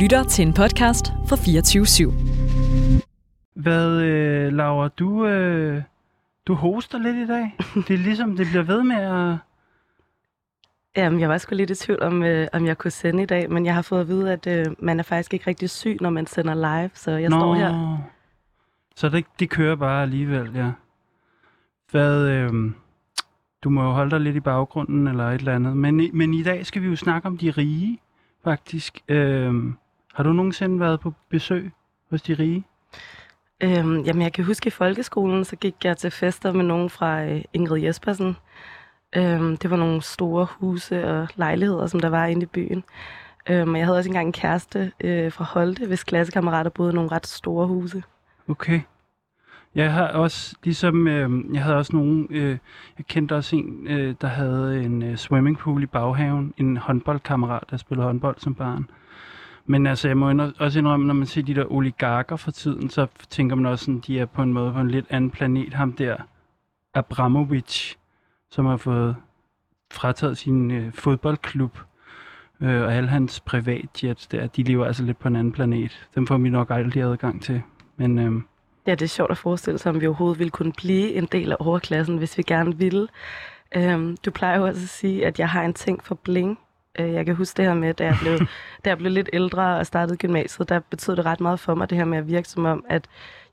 lytter til en podcast fra 24 /7. Hvad, øh, Laura, du, øh, du hoster lidt i dag. Det er ligesom, det bliver ved med at... Jamen, jeg var sgu lidt i tvivl om, øh, om jeg kunne sende i dag, men jeg har fået at vide, at øh, man er faktisk ikke rigtig syg, når man sender live, så jeg står her. Så det, det kører bare alligevel, ja. Hvad, øh, du må jo holde dig lidt i baggrunden eller et eller andet. Men, i- men i dag skal vi jo snakke om de rige, faktisk. Øh, har du nogensinde været på besøg hos de rige? Øhm, jamen, jeg kan huske i folkeskolen, så gik jeg til fester med nogen fra øh, Ingrid Jespersen. Øhm, det var nogle store huse og lejligheder, som der var inde i byen. Øhm, jeg havde også engang en kæreste øh, fra Holte, hvis klassekammerater boede i nogle ret store huse. Okay. Jeg har også, ligesom, øh, jeg havde også nogen, øh, jeg kendte også en, øh, der havde en øh, swimmingpool i baghaven, en håndboldkammerat, der spillede håndbold som barn. Men altså, jeg må også indrømme, når man ser de der oligarker for tiden, så tænker man også at de er på en måde på en lidt anden planet. Ham der, Abramovic, som har fået frataget sin øh, fodboldklub, øh, og alle hans privatjets der, de lever altså lidt på en anden planet. Dem får vi nok aldrig adgang til. Men øh, Ja, det er sjovt at forestille sig, om vi overhovedet ville kunne blive en del af overklassen, hvis vi gerne ville. Øhm, du plejer jo også at sige, at jeg har en ting for bling. Øh, jeg kan huske det her med, da jeg, blev, da jeg blev lidt ældre og startede gymnasiet, der betød det ret meget for mig, det her med at virke som om, at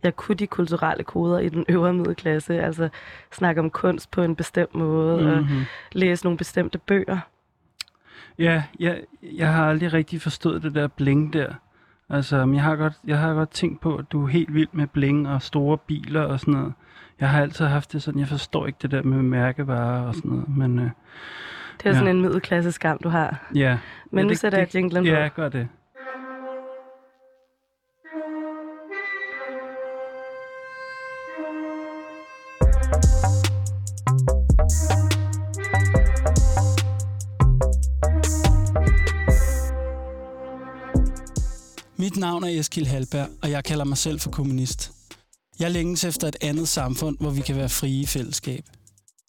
jeg kunne de kulturelle koder i den øvre middelklasse, altså snakke om kunst på en bestemt måde, mm. og mhm. læse nogle bestemte bøger. Ja, jeg, jeg har aldrig rigtig forstået det der bling der. Altså, jeg har godt, jeg har godt tænkt på, at du er helt vild med bling og store biler og sådan noget. Jeg har altid haft det sådan, jeg forstår ikke det der med mærkevarer og sådan noget, men øh, Det er Ja. sådan en middelklasse skam, du har. ja. Men ja, nu det- sætter jeg det- jinglen på. Ja, gør det. Mit navn er Eskil Halberg, og jeg kalder mig selv for kommunist. Jeg længes efter et andet samfund, hvor vi kan være frie i fællesskab.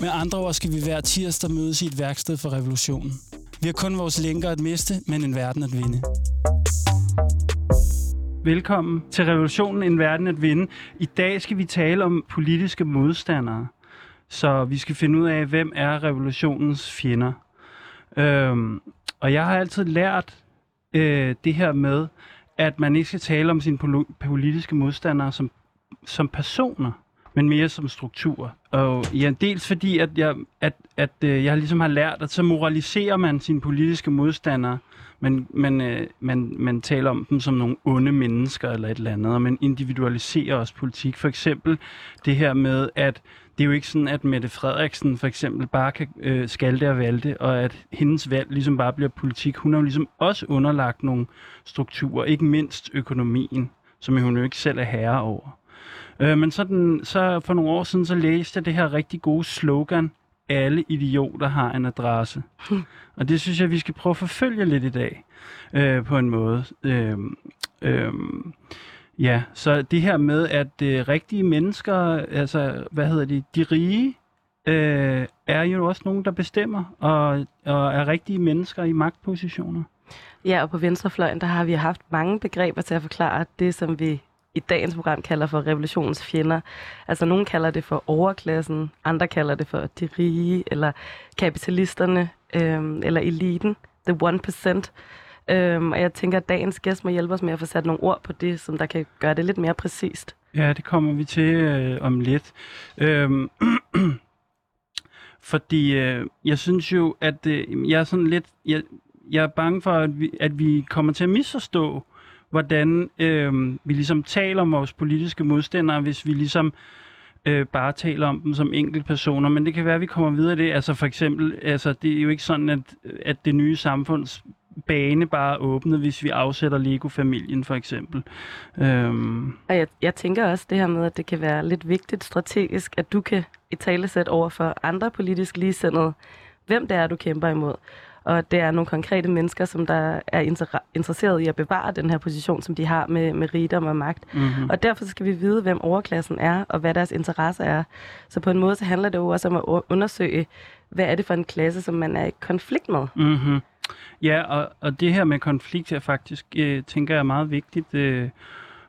Med andre ord skal vi hver tirsdag mødes i et værksted for revolutionen. Vi har kun vores lænker at miste, men en verden at vinde. Velkommen til Revolutionen, en verden at vinde. I dag skal vi tale om politiske modstandere. Så vi skal finde ud af, hvem er revolutionens fjender. Øhm, og jeg har altid lært øh, det her med, at man ikke skal tale om sine politiske modstandere som, som personer, men mere som strukturer. Og ja, dels fordi, at jeg, at, at, øh, jeg ligesom har lært, at så moraliserer man sine politiske modstandere, men man, øh, man, man taler om dem som nogle onde mennesker eller et eller andet, og man individualiserer også politik. For eksempel det her med, at det er jo ikke sådan, at Mette Frederiksen for eksempel bare kan øh, skalte og valte, og at hendes valg ligesom bare bliver politik. Hun har jo ligesom også underlagt nogle strukturer, ikke mindst økonomien, som hun jo ikke selv er herre over. Øh, men sådan, så for nogle år siden, så læste jeg det her rigtig gode slogan, alle idioter har en adresse. Og det synes jeg, vi skal prøve at forfølge lidt i dag, øh, på en måde. Øh, øh, ja, så det her med, at øh, rigtige mennesker, altså, hvad hedder de, de rige, øh, er jo også nogen, der bestemmer, og, og er rigtige mennesker i magtpositioner. Ja, og på venstrefløjen, der har vi haft mange begreber til at forklare det, som vi i dagens program kalder for revolutionens fjender. Altså, nogen kalder det for overklassen, andre kalder det for de rige, eller kapitalisterne, øhm, eller eliten, the 1%. Øhm, og jeg tænker, at dagens gæst må hjælpe os med at få sat nogle ord på det, som der kan gøre det lidt mere præcist. Ja, det kommer vi til øh, om lidt. Øhm, fordi øh, jeg synes jo, at øh, jeg er sådan lidt... Jeg, jeg er bange for, at vi, at vi kommer til at misforstå, hvordan øh, vi ligesom taler om vores politiske modstandere, hvis vi ligesom øh, bare taler om dem som enkeltpersoner. Men det kan være, at vi kommer videre i det. Altså for eksempel, altså, det er jo ikke sådan, at, at det nye samfunds bane bare åbnet, hvis vi afsætter Lego-familien for eksempel. Øhm. Og jeg, jeg tænker også det her med, at det kan være lidt vigtigt strategisk, at du kan i talesæt over for andre politisk ligesindede, hvem det er, du kæmper imod. Og det er nogle konkrete mennesker, som der er inter- interesseret i at bevare den her position, som de har med, med rigdom og magt. Mm-hmm. Og derfor skal vi vide, hvem overklassen er, og hvad deres interesse er. Så på en måde så handler det jo også om at undersøge, hvad er det for en klasse, som man er i konflikt med. Mm-hmm. Ja, og, og det her med konflikt er faktisk, øh, tænker jeg, er meget vigtigt øh,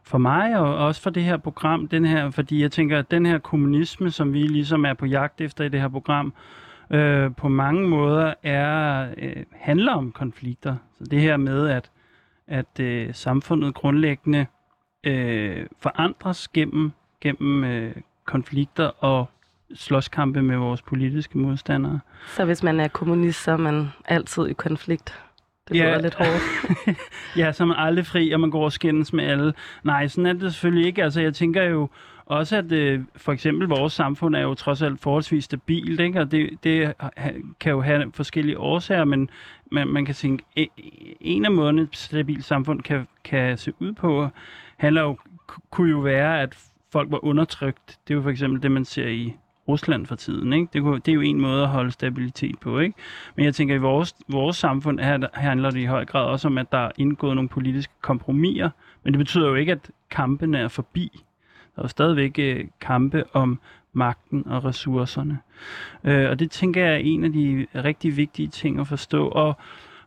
for mig, og også for det her program, den her, fordi jeg tænker, at den her kommunisme, som vi ligesom er på jagt efter i det her program, øh, på mange måder er øh, handler om konflikter. Så det her med, at, at øh, samfundet grundlæggende øh, forandres gennem, gennem øh, konflikter og slåskampe med vores politiske modstandere. Så hvis man er kommunist, så er man altid i konflikt? Det ja. lyder lidt hårdt. ja, så er man aldrig fri, og man går og skændes med alle. Nej, sådan er det selvfølgelig ikke. Altså, jeg tænker jo også, at øh, for eksempel vores samfund er jo trods alt forholdsvis stabilt, ikke? og det, det kan jo have forskellige årsager, men man, man kan tænke, e-, en af måderne et stabilt samfund kan, kan se ud på, handler jo, kunne jo være, at folk var undertrykt. Det er jo for eksempel det, man ser i Rusland for tiden. Ikke? Det, kunne, det er jo en måde at holde stabilitet på. Ikke? Men jeg tænker, at i vores, vores samfund her, handler det i høj grad også om, at der er indgået nogle politiske kompromiser. Men det betyder jo ikke, at kampene er forbi. Der er stadigvæk øh, kampe om magten og ressourcerne. Øh, og det tænker jeg er en af de rigtig vigtige ting at forstå. Og,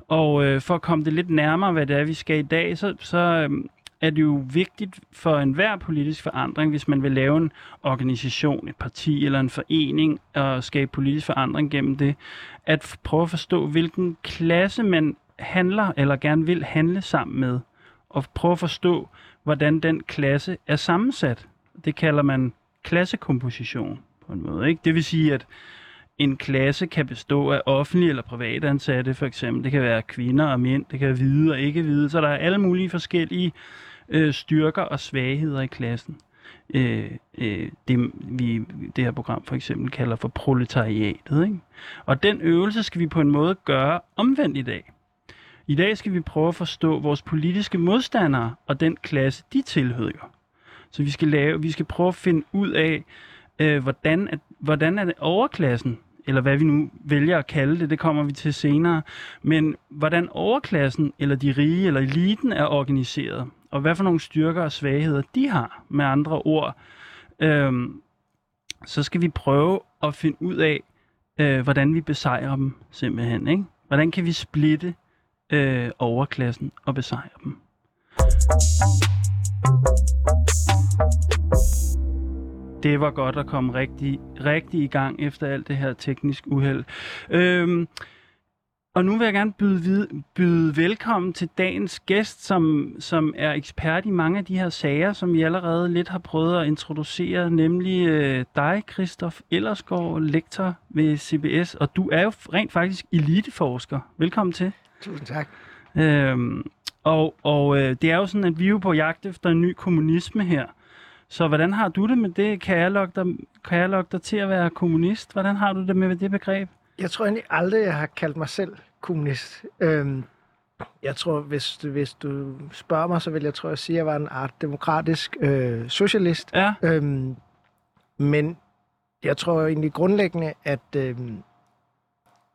og øh, for at komme det lidt nærmere, hvad det er, vi skal i dag, så, så øh, er det jo vigtigt for enhver politisk forandring, hvis man vil lave en organisation, et parti eller en forening og skabe politisk forandring gennem det, at prøve at forstå, hvilken klasse man handler eller gerne vil handle sammen med, og prøve at forstå, hvordan den klasse er sammensat. Det kalder man klassekomposition på en måde. Ikke? Det vil sige, at en klasse kan bestå af offentlige eller private ansatte, for eksempel. Det kan være kvinder og mænd, det kan være hvide og ikke hvide. Så der er alle mulige forskellige øh, styrker og svagheder i klassen. Øh, øh, det, vi det her program for eksempel kalder for proletariatet. Ikke? Og den øvelse skal vi på en måde gøre omvendt i dag. I dag skal vi prøve at forstå vores politiske modstandere og den klasse, de tilhører. Så vi skal, lave, vi skal prøve at finde ud af, øh, hvordan, at, hvordan er det overklassen, eller hvad vi nu vælger at kalde det, det kommer vi til senere, men hvordan overklassen, eller de rige, eller eliten er organiseret og hvad for nogle styrker og svagheder de har, med andre ord, øh, så skal vi prøve at finde ud af, øh, hvordan vi besejrer dem simpelthen. Ikke? Hvordan kan vi splitte øh, overklassen og besejre dem? Det var godt at komme rigtig, rigtig i gang efter alt det her teknisk uheld. Øhm, og nu vil jeg gerne byde, vid- byde velkommen til dagens gæst, som, som er ekspert i mange af de her sager, som vi allerede lidt har prøvet at introducere, nemlig øh, dig, Christoph Ellersgaard, lektor ved CBS, og du er jo rent faktisk eliteforsker. Velkommen til. Tusind tak. Øhm, og og øh, det er jo sådan, at vi er jo på jagt efter en ny kommunisme her. Så hvordan har du det med det? Kan jeg lukke dig, kan jeg lukke dig til at være kommunist? Hvordan har du det med det begreb? Jeg tror egentlig aldrig, jeg har kaldt mig selv kommunist. Øhm, jeg tror, hvis du, hvis du spørger mig, så vil jeg tror jeg sige, at jeg var en art demokratisk øh, socialist. Ja. Øhm, men jeg tror egentlig grundlæggende, at, øh,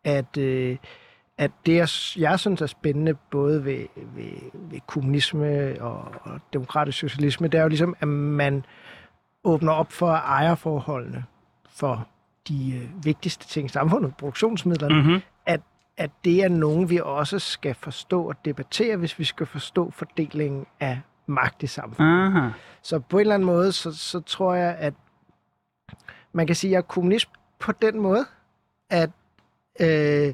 at, øh, at det, jeg, jeg synes er spændende, både ved, ved, ved kommunisme og, og demokratisk socialisme, det er jo ligesom, at man åbner op for ejerforholdene for de øh, vigtigste ting i samfundet, produktionsmidlerne, Mm-hmm. at, at det er nogen, vi også skal forstå og debattere, hvis vi skal forstå fordelingen af magt i samfundet. Aha. Så på en eller anden måde, så, så tror jeg, at man kan sige, at jeg er kommunist på den måde, at, øh, at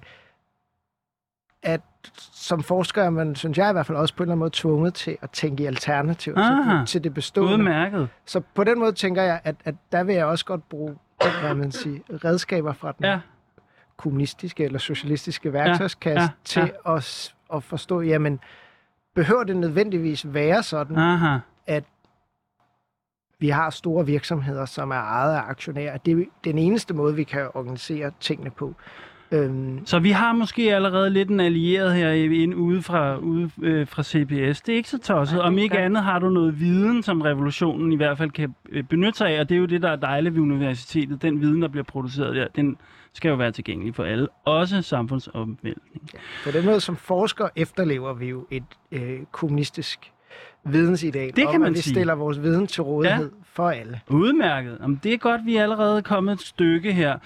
som forsker er man, synes jeg i hvert fald også på en eller anden måde tvunget til at tænke i alternativer Aha. til, til det bestående. Udmærket. Så på den måde tænker jeg, at, at der vil jeg også godt bruge hvad man siger, redskaber fra den Ja. kommunistiske eller socialistiske værktøjskasse ja, til At, s- at forstå, jamen, behøver det nødvendigvis være sådan, Aha. vi har store virksomheder, som er ejet af aktionærer. Det er den eneste måde, vi kan organisere tingene på. Øhm, Så vi har måske allerede lidt en allieret her ind ude fra, ude, øh, fra CBS. Det er ikke så tosset. Nej, Om ikke er- andet har du noget viden, som revolutionen i hvert fald kan øh, benytte sig af, og det er jo det, der er dejligt ved universitetet. Den viden, der bliver produceret der, den skal jo være tilgængelig for alle. Også samfundsomvæltning. på den måde, som forsker, efterlever vi jo et øh, kommunistisk vidensideal. Det kan om, man at vi sige. stiller vores viden til rådighed ja. for alle. Udmærket. Jamen, det er godt, vi er allerede kommet et stykke her.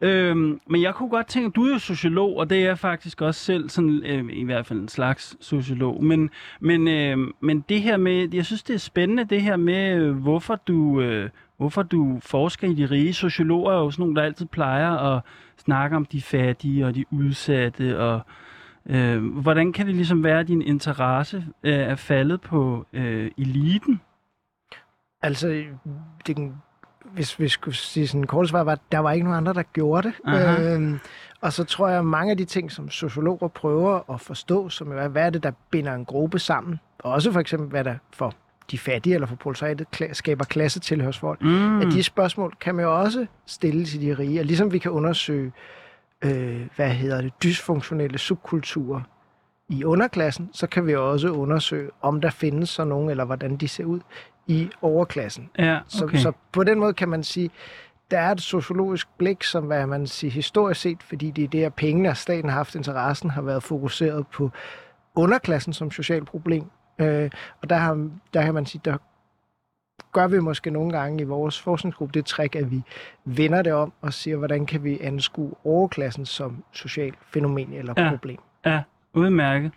Øhm, men jeg kunne godt tænke, du er jo sociolog, og det er jeg faktisk også selv, sådan, øh, i hvert fald en slags sociolog. Men, men, øh, men det her med, jeg synes, det er spændende, det her med, øh, hvorfor du, øh, hvorfor du forsker i de rige. Sociologer er jo sådan nogle, der altid plejer at snakke om de fattige og de udsatte, og øh, hvordan kan det ligesom være, at din interesse øh, er faldet på øh, eliten? Altså, det, kan- hvis vi skulle sige sådan en kort svar, var, der var ikke nogen andre, der gjorde det. Aha. Øhm, og så tror jeg, at mange af de ting, som sociologer prøver at forstå, som jo er, hvad er det, der binder en gruppe sammen, og også for eksempel, hvad der for de fattige eller for proletariatet skaber klassetilhørsforhold, mm. at de spørgsmål kan man jo også stille til de rige. Og ligesom vi kan undersøge, øh, hvad hedder det, dysfunktionelle subkulturer i underklassen, så kan vi også undersøge, om der findes så nogen, eller hvordan de ser ud i overklassen. Ja, Så, okay. så på den måde kan man sige, der er et sociologisk blik, som hvad man siger historisk set, fordi det er det, at pengene og staten har haft interessen, har været fokuseret på underklassen som socialt problem. Øh, og der, har, der kan man sige, der gør vi måske nogle gange i vores forskningsgruppe det trick, at vi vender det om og siger, hvordan kan vi anskue overklassen som social fænomen eller Ja. problem. Ja, udmærket.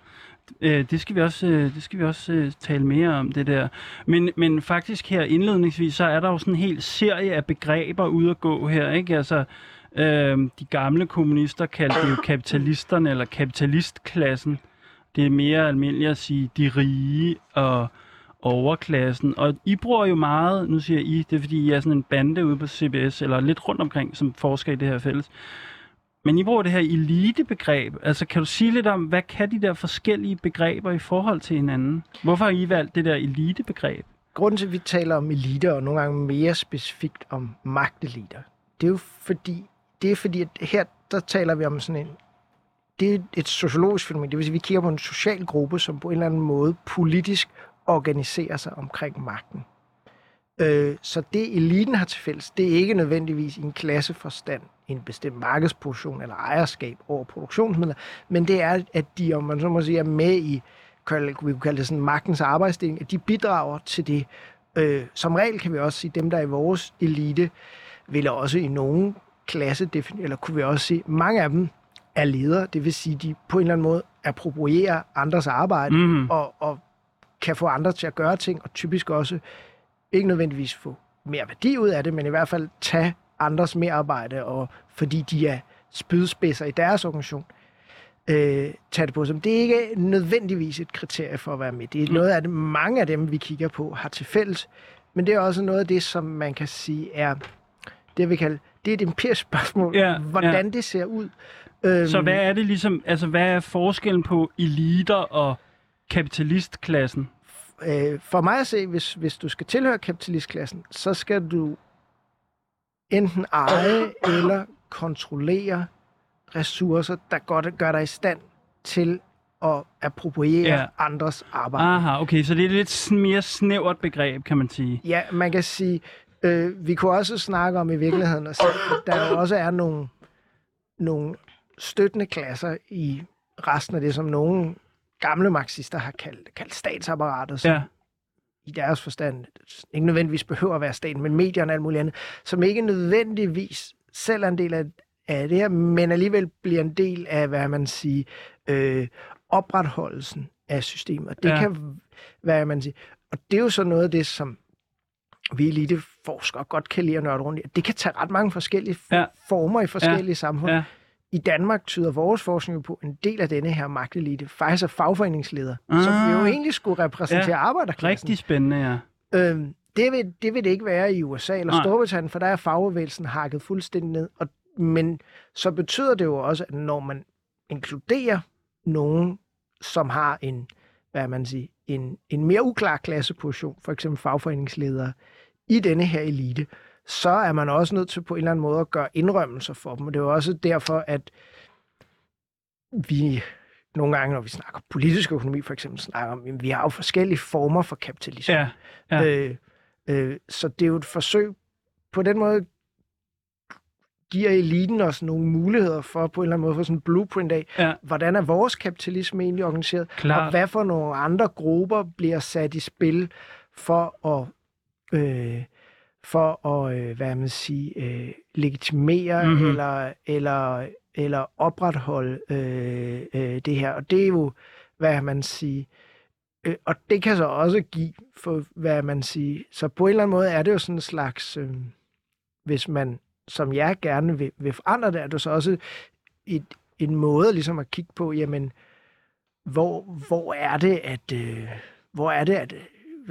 Øh, Det skal vi også, øh, det skal vi også øh, tale mere om, det der. Men, men faktisk her indledningsvis, så er der jo sådan en hel serie af begreber ude at gå her, ikke? Altså, øh, de gamle kommunister kaldte det jo kapitalisterne, eller kapitalistklassen. Det er mere almindeligt at sige de rige og overklassen. Og I bruger jo meget, nu siger I, det er fordi I er sådan en bande ude på CBS, eller lidt rundt omkring, som forsker i det her fælles. Men I bruger det her elitebegreb. Altså, kan du sige lidt om, hvad kan de der forskellige begreber i forhold til hinanden? Hvorfor har I valgt det der elitebegreb? Grunden til, at vi taler om eliter, og nogle gange mere specifikt om magteliter, det er jo fordi, det er fordi, at her der taler vi om sådan en, det er et sociologisk fænomen, det vil sige, at vi kigger på en social gruppe, som på en eller anden måde politisk organiserer sig omkring magten. Øh, så det eliten har til fælles, det er ikke nødvendigvis en klasseforstand, en bestemt markedsposition eller ejerskab over produktionsmidler, men det er, at de, om man så må sige, er med i, vi kunne kalde det sådan magtens arbejdsdeling, at de bidrager til det. Øh, som regel kan vi også sige, dem der er i vores elite, vil også i nogen klasse, eller kunne vi også sige, mange af dem er ledere, det vil sige, de på en eller anden måde approprierer andres arbejde, Mm. og, og kan få andre til at gøre ting, og typisk også ikke nødvendigvis få mere værdi ud af det, men i hvert fald tage andres merarbejde, og fordi de er spydspidser i deres organisation, øh, tage det på som. Det er ikke nødvendigvis et kriterie for at være med. Det er Mm. noget af det, mange af dem, vi kigger på, har til fælles, men det er også noget af det, som man kan sige er, det vi kalder, det er et empirisk spørgsmål, Ja, hvordan det ser ud. Øhm, Så hvad er det ligesom, altså hvad er forskellen på eliter og kapitalistklassen? øh, for mig at se, hvis, hvis du skal tilhøre kapitalistklassen, så skal du enten eje eller kontrollere ressourcer, der godt gør dig i stand til at appropriere Ja. andres arbejde. Aha, okay, så det er et lidt mere snævert begreb, kan man sige. Ja, man kan sige, øh, vi kunne også snakke om i virkeligheden, at der jo også er nogle, nogle støttende klasser i resten af det, som nogle gamle marxister har kaldt, kaldt statsapparatet, som Ja, i deres forstand ikke nødvendigvis behøver at være staten, men medierne og alt muligt andet, som ikke nødvendigvis selv er en del af, af det her, men alligevel bliver en del af, hvad man siger, øh, opretholdelsen af systemet. Og det Ja. kan, hvad man siger, og det er jo så noget af det, som vi eliteforskere godt kan lide at nørde rundt i. Det kan tage ret mange forskellige ja. former i forskellige ja. samfund. ja. I Danmark tyder vores forskning på en del af denne her magtelite faktisk er fagforeningsledere, ah. som Ah. jo egentlig skulle repræsentere ja. arbejderklassen. Rigtig spændende, ja. Øhm, det, vil, det vil det ikke være i USA eller Nej. Storbritannien, for der er fagbevægelsen hakket fuldstændig ned. Og men så betyder det jo også, at når man inkluderer nogen, som har en, hvad man siger, en, en mere uklar klasseposition, for eksempel fagforeningsledere, i denne her elite, så er man også nødt til på en eller anden måde at gøre indrømmelser for dem. Og det er jo også derfor, at vi nogle gange, når vi snakker politisk økonomi for eksempel, snakker om, at vi har jo forskellige former for kapitalisme. Ja, ja. Øh, øh, så det er jo et forsøg, på den måde giver eliten os nogle muligheder for på en eller anden måde for sådan en blueprint af, Ja. hvordan er vores kapitalisme egentlig organiseret, Klart. og hvad for nogle andre grupper bliver sat i spil for at, øh, for at øh, hvad man sige, øh, legitimere Mhm. mm-hmm. eller, eller, eller opretholde øh, øh, det her. Og det er jo, hvad man siger, øh, og det kan så også give, for hvad man siger, så på en eller anden måde er det jo sådan en slags, øh, hvis man som jeg gerne vil, vil forandre det, er det så også et, en måde ligesom at kigge på, jamen, hvor, hvor er det, at, øh, hvor er det, at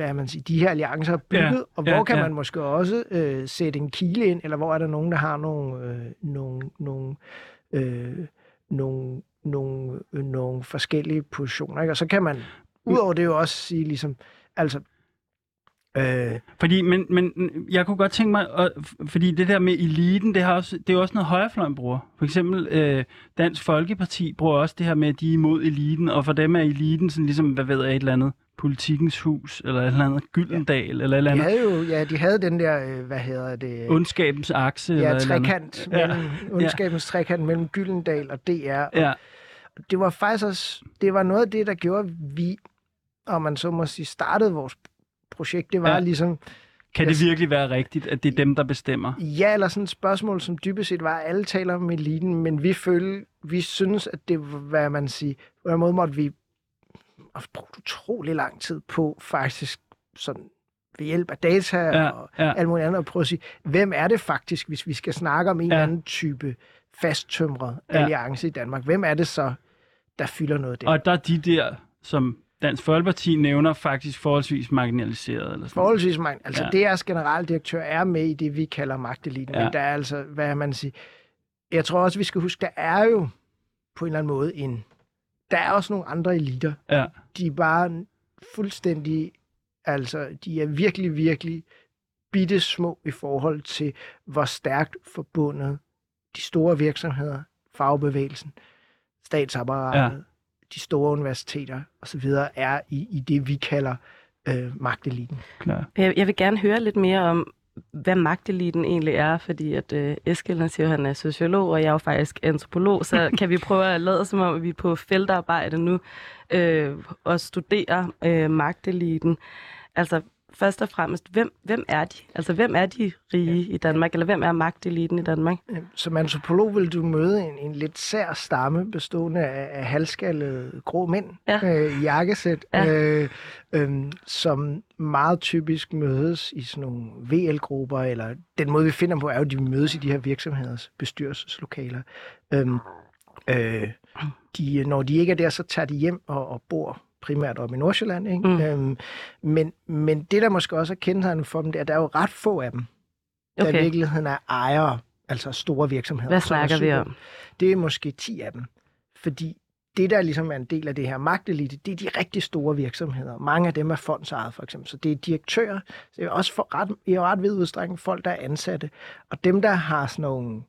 hvad man siger, de her alliancer er bygget, Ja, og hvor ja, kan ja. man måske også øh, sætte en kile ind, eller hvor er der nogen, der har nogle, øh, nogle, nogle, øh, nogle, nogle, øh, nogle forskellige positioner. Ikke? Og så kan man, udover det jo også sige, ligesom, altså, øh, Fordi, men, men jeg kunne godt tænke mig, at, fordi det der med eliten, det, har også, det er jo også noget højrefløjen bruger. For eksempel øh, Dansk Folkeparti bruger også det her med, at de er imod eliten, og for dem er eliten sådan ligesom, hvad ved jeg, et eller andet politikens hus, eller et eller andet Gyldendal, ja. eller et eller de andet havde jo, ja, de havde den der, øh, hvad hedder det, ondskabens akse. eller ja, eller trekant, Ja. mellem, ondskabens trekant mellem Gyldendal og DR. Og Ja, det var faktisk også, det var noget af det, der gjorde, at vi, og man så må sige, startede vores projekt. Det var Ja. ja. ligesom, kan det virkelig være rigtigt, at det er dem, der bestemmer? ja, eller sådan et spørgsmål, som dybest set var, at alle taler om eliten, men vi følte, vi synes, at det var, hvad man siger, på en måde måtte vi have brugt utrolig lang tid på faktisk sådan ved hjælp af data Ja, og ja. alt muligt andet, at prøve at sige, hvem er det faktisk, hvis vi skal snakke om en Ja. eller anden type fasttømret Ja. alliance i Danmark, hvem er det så, der fylder noget der? Og der er de der, som Dansk Folkeparti nævner, faktisk forholdsvis marginaliseret. Eller sådan. Forholdsvis mange. Altså, Ja. DR's generaldirektør er med i det, vi kalder magteliten. Ja. Men der er altså, hvad man siger... Jeg tror også, vi skal huske, der er jo på en eller anden måde en... Der er også nogle andre eliter. Ja, De er bare fuldstændig... Altså, de er virkelig, virkelig bitte små i forhold til, hvor stærkt forbundet de store virksomheder, fagbevægelsen, statsapparatet, Ja. de store universiteter osv. er i, i det, vi kalder øh, magteliten. klar. Jeg, jeg vil gerne høre lidt mere om, hvad magteliten egentlig er, fordi at øh, Eskild siger, at han er sociolog, og jeg er jo faktisk antropolog, så kan vi prøve at lade som om, at vi er på feltarbejde nu øh, og studerer øh, magteliten. Altså først og fremmest, hvem, hvem er de? Altså hvem er de rige i Danmark, eller hvem er magteliten i Danmark? Som antropolog vil du møde en, en lidt sær stamme bestående af, af halvskallede grå mænd Ja. øh, i jakkesæt, Ja. øh, øh, som meget typisk mødes i sådan nogle VL-grupper, eller den måde, vi finder på, er jo, at de mødes i de her virksomheders bestyrelseslokaler. Øh, øh, de, når de ikke er der, så tager de hjem og, og bor primært op i Nordsjælland. Ikke? Mm. Øhm, men, men det, der måske også er kendetegnet for dem, det er, at der er jo ret få af dem, der i Okay, virkeligheden er ejere, altså store virksomheder. hvad er snakker vi om? Det er måske 10 af dem. Fordi det, der ligesom er en del af det her magtelite, det er de rigtig store virksomheder. Mange af dem er fondsejet, for eksempel. Så det er direktører, så det er også for ret, i ret vid udstrækning folk, der er ansatte. Og dem, der har sådan nogle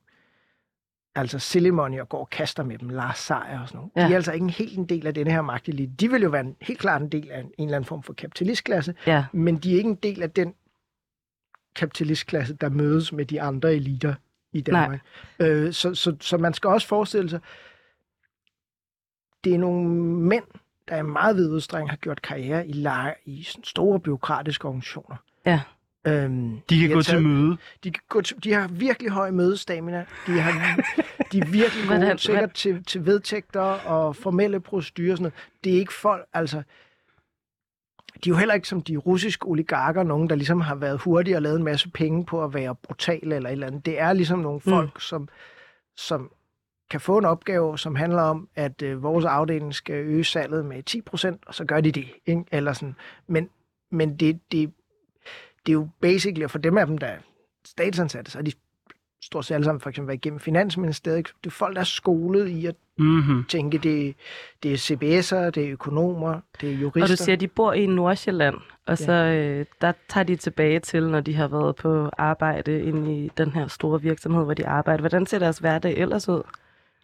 altså silly money og går og kaster med dem, Lars Seier og sådan noget. Ja. De er altså ikke en helt en del af denne her magtelite. De vil jo være en, helt klart en del af en, en eller anden form for kapitalistklasse, Ja, men de er ikke en del af den kapitalistklasse, der mødes med de andre eliter i Danmark. Øh, så, så, så man skal også forestille sig, det er nogle mænd, der i meget vid udstrækning har gjort karriere i, leje, i sådan store byråkratiske organisationer. Ja. Øhm, De kan har gå til taget- møde. de, kan gå til, de har virkelig høj mødestamina. De, har, de er virkelig gode, Hvordan- sikkert til, til vedtægter og formelle procedurer. og Sådan noget. Det er ikke folk, altså... De er jo heller ikke som de russiske oligarker, nogen, der ligesom har været hurtige og lavet en masse penge på at være brutale eller et eller andet. Det er ligesom nogle folk, mm. som, som kan få en opgave, som handler om, at øh, vores afdeling skal øge salget med 10% og så gør de det. Ikke? Eller sådan. Men, men det, det, det er jo basically, og for dem af dem, der er statsansatte, så er de stort set alle sammen for eksempel været igennem Finansministeriet. ikke? Det er folk, der er skolet i at Mm-hmm. tænke, det, det er CBS'ere, det er økonomer, det er jurister. Og du siger, at de bor i Nordsjælland, og så øh, der tager de tilbage til, når de har været på arbejde inde i den her store virksomhed, hvor de arbejder. Hvordan ser deres hverdag ellers ud?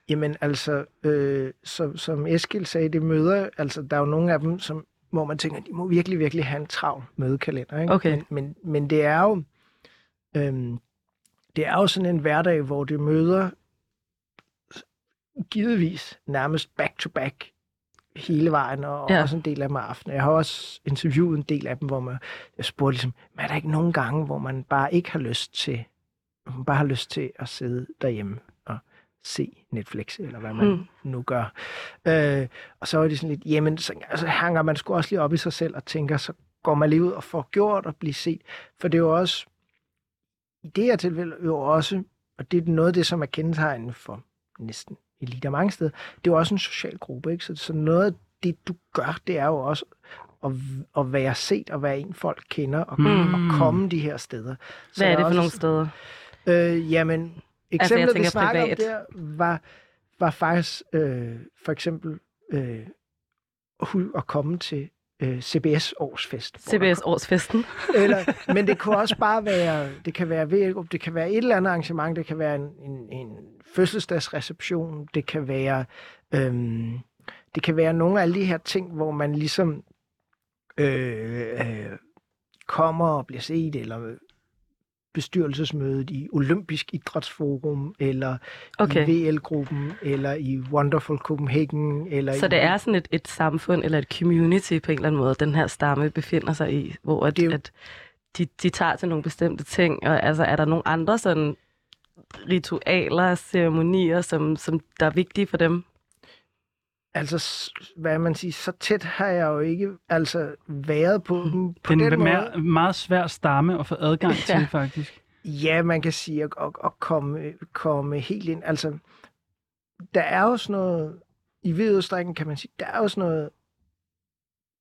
Jamen altså, øh, som, som Eskild sagde, det møder, altså der er jo nogle af dem, som, hvor man tænker, de må virkelig, virkelig have en travl mødekalender. Ikke? Okay. Men, men, men det er jo, øhm, det er jo sådan en hverdag, hvor det møder givetvis nærmest back-to-back hele vejen, og Ja. også en del af dem aftenen. Jeg har også interviewet en del af dem, hvor man, jeg spurgte ligesom, men er der ikke nogen gange, hvor man bare ikke har lyst til, man bare har lyst til at sidde derhjemme se Netflix, eller hvad man Mm. nu gør. Øh, og så var det sådan lidt, jamen, så altså, hænger man sgu også lige op i sig selv og tænker, så går man lige ud og får gjort og blive set. For det er jo også, i det her tilfælde jo også, og det er noget af det, som er kendetegnende for næsten eliter mange steder, det er jo også en social gruppe, ikke? Så, så noget af det, du gør, det er jo også at, at være set og være en, folk kender, og, Mm. og komme de her steder. Så Hvad er det for nogle steder? Øh, jamen, eksemplet, altså, vi tænker snakker om privat. der, var, var faktisk øh, for eksempel øh, at komme til øh, CBS årsfest. CBS årsfesten. eller, men det kunne også bare være, det kan være ved, det kan være et eller andet arrangement, det kan være en, en, en fødselsdagsreception, det kan være, øhm, det kan være nogle af alle de her ting, hvor man ligesom øh, øh, kommer og bliver set, eller bestyrelsesmødet i Olympisk Idrætsforum, eller Okay. i VL-gruppen, eller i Wonderful Copenhagen, eller Så i, det er sådan et, et samfund eller et community på en eller anden måde, den her stamme befinder sig i, hvor at, Det at de, de tager til nogle bestemte ting, og altså er der nogle andre sådan ritualer, ceremonier, som, som der er vigtige for dem? Altså, hvad man siger, så tæt har jeg jo ikke altså været på dem på Den den måde. mere, meget svær stamme at få adgang Ja. til, faktisk. Ja, man kan sige at, at, at komme, komme helt ind. Altså, der er jo sådan noget, i vid udstrækning kan man sige, der er jo sådan noget,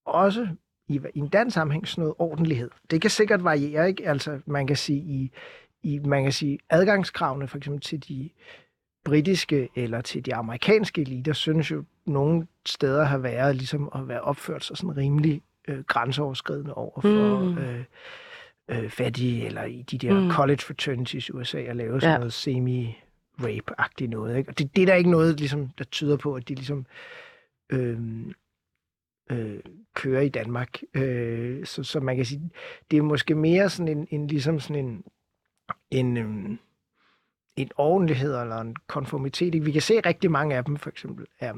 også i, i en dansk sammenhæng, sådan noget ordentlighed. Det kan sikkert variere, ikke? Altså, man kan sige, i, i man kan sige, adgangskravene for eksempel til de britiske eller til de amerikanske eliter, synes jo nogle steder har været ligesom at være opført sig sådan rimelig øh, grænseoverskridende over for Mm. øh, øh, fattige, eller i de der Mm. college fraternities i USA, at lave sådan Ja. noget semi-rape-agtigt noget. Ikke? Og det, det er der ikke noget, ligesom, der tyder på, at de ligesom øh, øh, kører i Danmark. Øh, så, så man kan sige, det er måske mere sådan en, en ligesom sådan en, en, øhm, en ordentlighed eller en konformitet. Vi kan se rigtig mange af dem, for eksempel, er,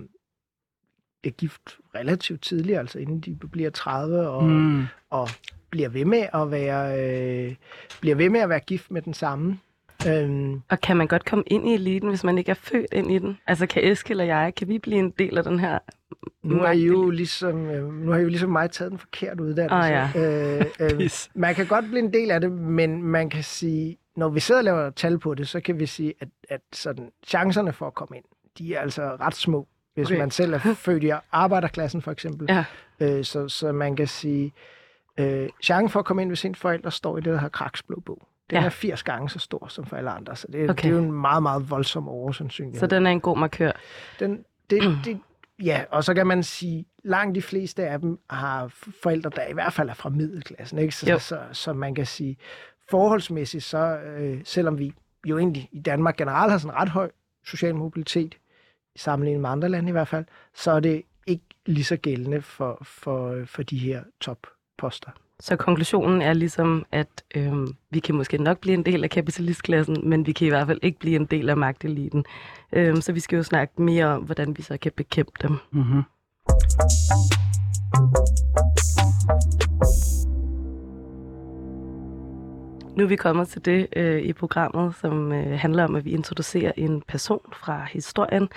er gift relativt tidligt, altså inden de bliver 30, og, mm. Og bliver ved med at være øh, bliver ved med at være gift med den samme. Øhm, Og kan man godt komme ind i eliten, hvis man ikke er født ind i den? Altså kan Eskild og jeg, kan vi blive en del af den her? nu er I jo ligesom øh, nu har I jo ligesom mig taget den forkerte uddannelse. Åh, øh, øh, Pis. man kan godt blive en del af det, men man kan sige, når vi sidder og laver tal på det, så kan vi sige, at, at sådan, chancerne for at komme ind, de er altså ret små. Hvis Okay. man selv er født i arbejderklassen for eksempel. Ja. Øh, så, så man kan sige, øh, chancen for at komme ind, hvis ens forældre står i det, der hedder Kraks blå bog, den Ja. er 80 gange så stor som for alle andre. Så det, Okay. det er jo en meget, meget voldsom oversandsynlighed. Så den er en god markør. Den, det, det, ja, og så kan man sige, langt de fleste af dem har forældre, der i hvert fald er fra middelklassen. Ikke? Så, Jo. så, så, så man kan sige, forholdsmæssigt, så øh, selvom vi jo egentlig i Danmark generelt har sådan en ret høj social mobilitet, i sammenligning med andre lande i hvert fald, så er det ikke lige så gældende for, for, for de her topposter. Så konklusionen er ligesom, at øhm, vi kan måske nok blive en del af kapitalistklassen, men vi kan i hvert fald ikke blive en del af magteliten. Øhm, så vi skal jo snakke mere om, hvordan vi så kan bekæmpe dem. Mm-hmm. Nu er vi kommet til det øh, i programmet, som øh, handler om, at vi introducerer en person fra historien,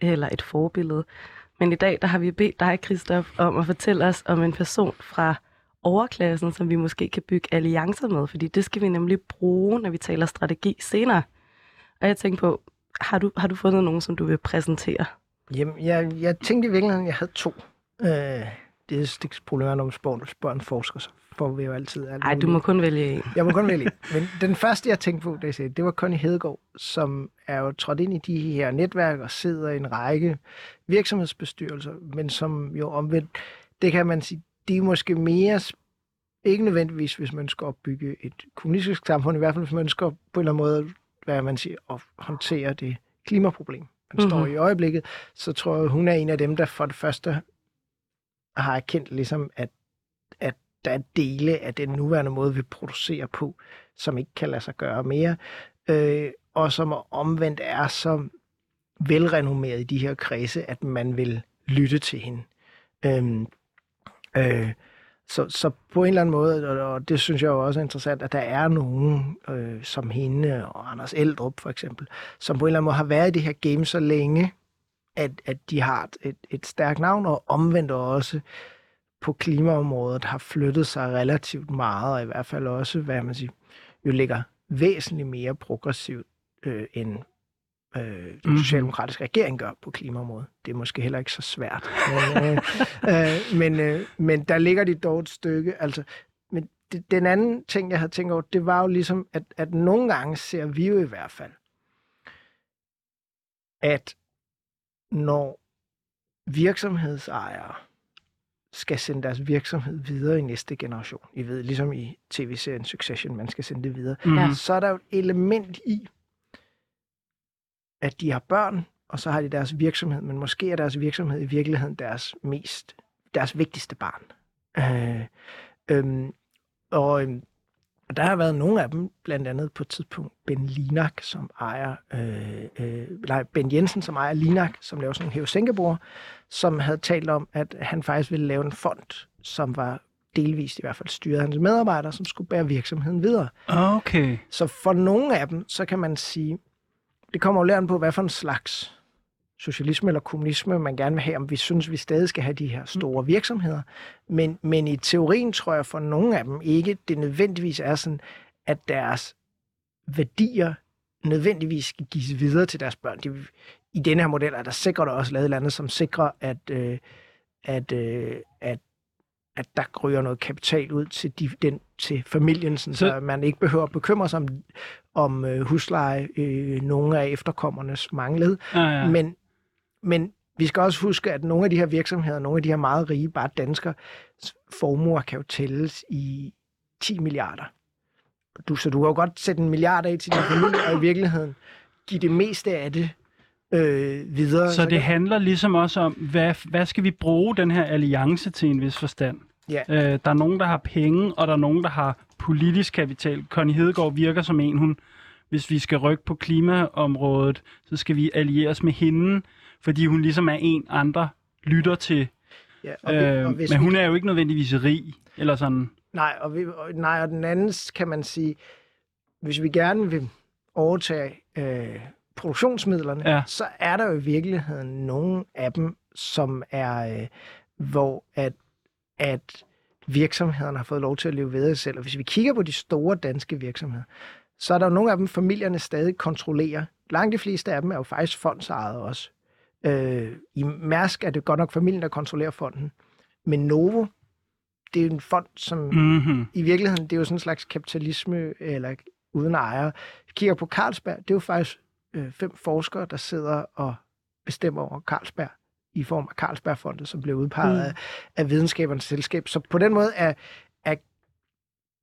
eller et forbillede. Men i dag, der har vi bedt dig, Christoph, om at fortælle os om en person fra overklassen, som vi måske kan bygge alliancer med, fordi det skal vi nemlig bruge, når vi taler strategi senere. Og jeg tænkte på, har du, har du fundet nogen, som du vil præsentere? Jamen, jeg, jeg tænkte i virkeligheden, at jeg havde to. Øh, det er det problem, når man spørger, spørger en forsker, så får vi jo altid. Nej, du må kun vælge en. Jeg må kun vælge en. Men den første, jeg tænkte på, det, det var Connie Hedegaard, som er jo trådt ind i de her netværk og sidder i en række virksomhedsbestyrelser, men som jo omvendt, det kan man sige, de er måske mere ikke nødvendigvis, hvis man ønsker at opbygge et kommunistisk samfund, i hvert fald hvis man ønsker på en eller anden måde, hvad man siger, at håndtere det klimaproblem, man mm-hmm. står i øjeblikket, så tror jeg, hun er en af dem, der for det første har erkendt ligesom, at, at der er dele af den nuværende måde, vi producerer på, som ikke kan lade sig gøre mere, øh, og som omvendt er så velrenommeret i de her kredse, at man vil lytte til hende. Øh, øh, så, så på en eller anden måde, og, og det synes jeg jo også er interessant, at der er nogen øh, som hende og Anders Eldrup for eksempel, som på en eller anden måde har været i det her game så længe, at, at de har et, et stærkt navn, og omvendt også på klimaområdet har flyttet sig relativt meget, og i hvert fald også, hvad man siger, jo ligger væsentligt mere progressivt øh, end øh, den mm. socialdemokratiske regering gør på klimaområdet. Det er måske heller ikke så svært. Men, øh, øh, men, øh, men der ligger de dog et stykke. Altså, men det, den anden ting, jeg havde tænkt over, det var jo ligesom, at, at nogle gange ser vi jo i hvert fald, at når virksomhedsejere skal sende deres virksomhed videre i næste generation, I ved, ligesom i tv-serien Succession, man skal sende det videre, mm. så er der jo et element i, at de har børn, og så har de deres virksomhed, men måske er deres virksomhed i virkeligheden deres mest, deres vigtigste barn. Øh, øh, og, øhm, og der har været nogle af dem, blandt andet på et tidspunkt Ben Linak, som ejer, øh, øh, nej, Ben Jensen, som ejer Linak, som laver sådan en hævesænkebord, som havde talt om, at han faktisk ville lave en fond, som var delvist i hvert fald styret hans medarbejdere, som skulle bære virksomheden videre. Okay. Så for nogle af dem, så kan man sige, det kommer jo læren på, hvad for en slags socialisme eller kommunisme man gerne vil have, om vi synes, vi stadig skal have de her store virksomheder. Men, men i teorien tror jeg for nogle af dem ikke, det nødvendigvis er sådan, at deres værdier nødvendigvis skal gives videre til deres børn. De, I denne her model er der sikkert også lavet andet, som sikrer, at, øh, at, øh, at at der ryger noget kapital ud til, de, den, til familien, sådan, så, så man ikke behøver at bekymre sig om, om øh, husleje, øh, nogle af efterkommernes manglede. Ja, ja. Men, men vi skal også huske, at nogle af de her virksomheder, nogle af de her meget rige, bare danskere, formuer kan jo tælles i 10 milliarder. Du, så du kan jo godt sætte en milliard af til din familie, og i virkeligheden give det meste af det øh, videre. Så det kan... handler ligesom også om, hvad, hvad skal vi bruge den her alliance til en vis forstand? Ja. Øh, der er nogen, der har penge, og der er nogen, der har politisk kapital. Connie Hedegaard virker som en, hun, hvis vi skal rykke på klimaområdet, så skal vi allieres med hende, fordi hun ligesom er en, andre lytter til. Ja, og øh, og men hun er jo ikke nødvendigvis rig, eller sådan. Nej, og, vi, og, nej, og den anden kan man sige, hvis vi gerne vil overtage øh, produktionsmidlerne, ja. så er der jo i virkeligheden nogle af dem, som er, øh, hvor at, at virksomhederne har fået lov til at leve ved sig selv. Og hvis vi kigger på de store danske virksomheder, så er der jo nogle af dem, familierne stadig kontrollerer. Langt de fleste af dem er jo faktisk fondsejet også. Øh, I Mærsk er det godt nok familien, der kontrollerer fonden. Men Novo, det er en fond, som mm-hmm. i virkeligheden, det er jo sådan en slags kapitalisme, eller uden ejere. Vi kigger på Carlsberg, det er jo faktisk øh, fem forskere, der sidder og bestemmer over Carlsberg i form af Carlsbergfondet, som blev udpeget mm. af, af videnskabernes selskab. Så på den måde er, er,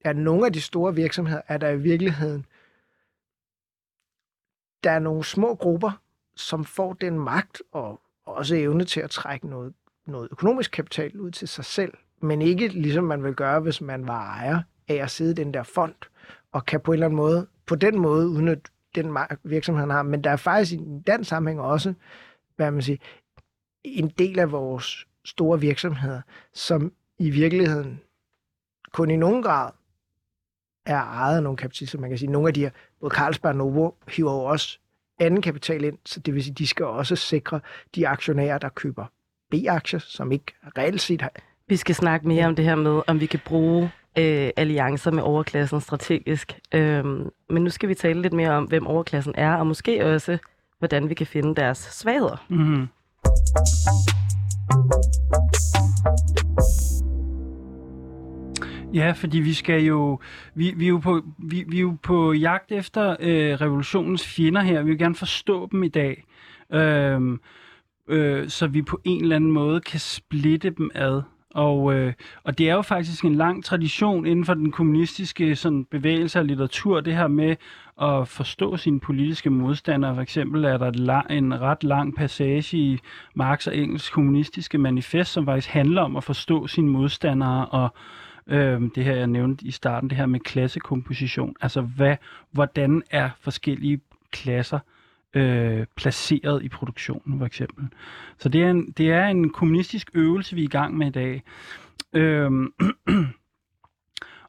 er nogle af de store virksomheder, er der i virkeligheden, der er nogle små grupper, som får den magt og også evne til at trække noget, noget økonomisk kapital ud til sig selv, men ikke ligesom man vil gøre, hvis man var ejer af at sidde i den der fond, og kan på en eller anden måde, på den måde udnytte den virksomhed har. Men der er faktisk i den sammenhæng også, hvad man siger, en del af vores store virksomheder, som i virkeligheden kun i nogen grad er ejet af nogle kapitalister. Man kan sige, at nogle af de her, både Carlsberg og Novo, hiver jo også anden kapital ind, så det vil sige, de skal også sikre de aktionærer, der køber B-aktier, som ikke reelt set har... Vi skal snakke mere om det her med, om vi kan bruge øh, alliancer med overklassen strategisk. Øhm, men nu skal vi tale lidt mere om, hvem overklassen er, og måske også, hvordan vi kan finde deres svagheder. Mm-hmm. Ja, fordi vi skal jo vi, vi er jo på vi, vi er jo på jagt efter øh, revolutionens fjender her. Vi vil gerne forstå dem i dag. Øhm, øh, så vi på en eller anden måde kan splitte dem ad. Og, øh, og det er jo faktisk en lang tradition inden for den kommunistiske sådan, bevægelse og litteratur, det her med at forstå sine politiske modstandere. For eksempel er der en ret lang passage i Marx og Engels kommunistiske manifest, som faktisk handler om at forstå sine modstandere og øh, det her, jeg nævnte i starten, det her med klassekomposition. Altså, hvad, hvordan er forskellige klasser øh, placeret i produktionen, for eksempel. Så det er, en, det er en kommunistisk øvelse, vi er i gang med i dag. Øhm, øh,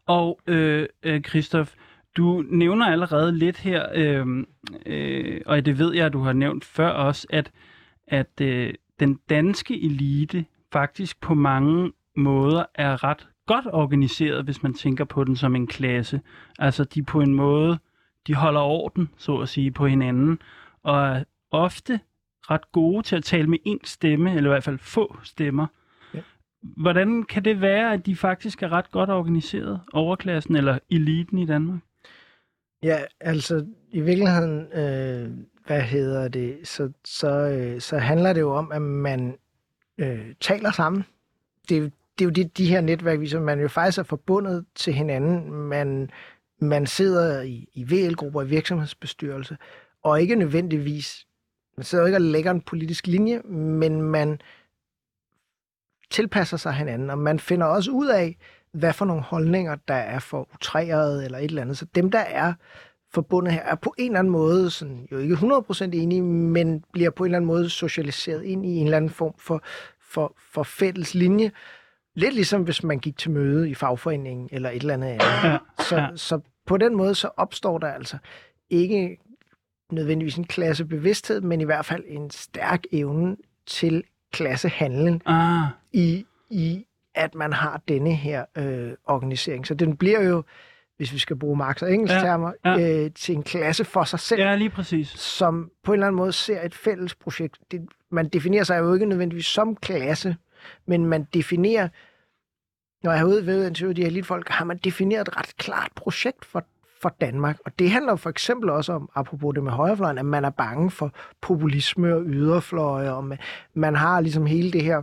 og øh, Christoph, du nævner allerede lidt her, øh, øh, og det ved jeg, at du har nævnt før også, at, at øh, den danske elite faktisk på mange måder er ret godt organiseret, hvis man tænker på den som en klasse. Altså de på en måde, de holder orden, så at sige, på hinanden, og er ofte ret gode til at tale med én stemme, eller i hvert fald få stemmer. Ja. Hvordan kan det være, at de faktisk er ret godt organiseret, overklassen eller eliten i Danmark? Ja, altså i virkeligheden, øh, hvad hedder det, så, så, øh, så handler det jo om, at man øh, taler sammen. Det, det er jo det, de her netværk, viser, man jo faktisk er forbundet til hinanden. Man, man sidder i, i VL-grupper, i virksomhedsbestyrelse, og ikke nødvendigvis, man sidder jo ikke og lægger en politisk linje, men man tilpasser sig hinanden, og man finder også ud af, hvad for nogle holdninger, der er for utræret eller et eller andet. Så dem, der er forbundet her, er på en eller anden måde, sådan, jo ikke 100% enige, men bliver på en eller anden måde socialiseret ind i en eller anden form for, for, for fælles linje. Lidt ligesom hvis man gik til møde i fagforeningen eller et eller andet andet. Ja, så, ja. så på den måde så opstår der altså ikke nødvendigvis en klassebevidsthed, men i hvert fald en stærk evne til klassehandlen ah. i, i, at man har denne her øh, organisering. Så den bliver jo, hvis vi skal bruge Marx og Engels ja, termer, ja. Øh, til en klasse for sig selv. Ja, lige præcis. Som på en eller anden måde ser et fælles projekt. Det, man definerer sig jo ikke nødvendigvis som klasse, men man definerer, når jeg er ude ved at interviewe de her elitfolk, har man defineret et ret klart projekt for, for Danmark. Og det handler for eksempel også om, apropos det med højrefløjen, at man er bange for populisme og yderfløje, og man, man har ligesom hele det her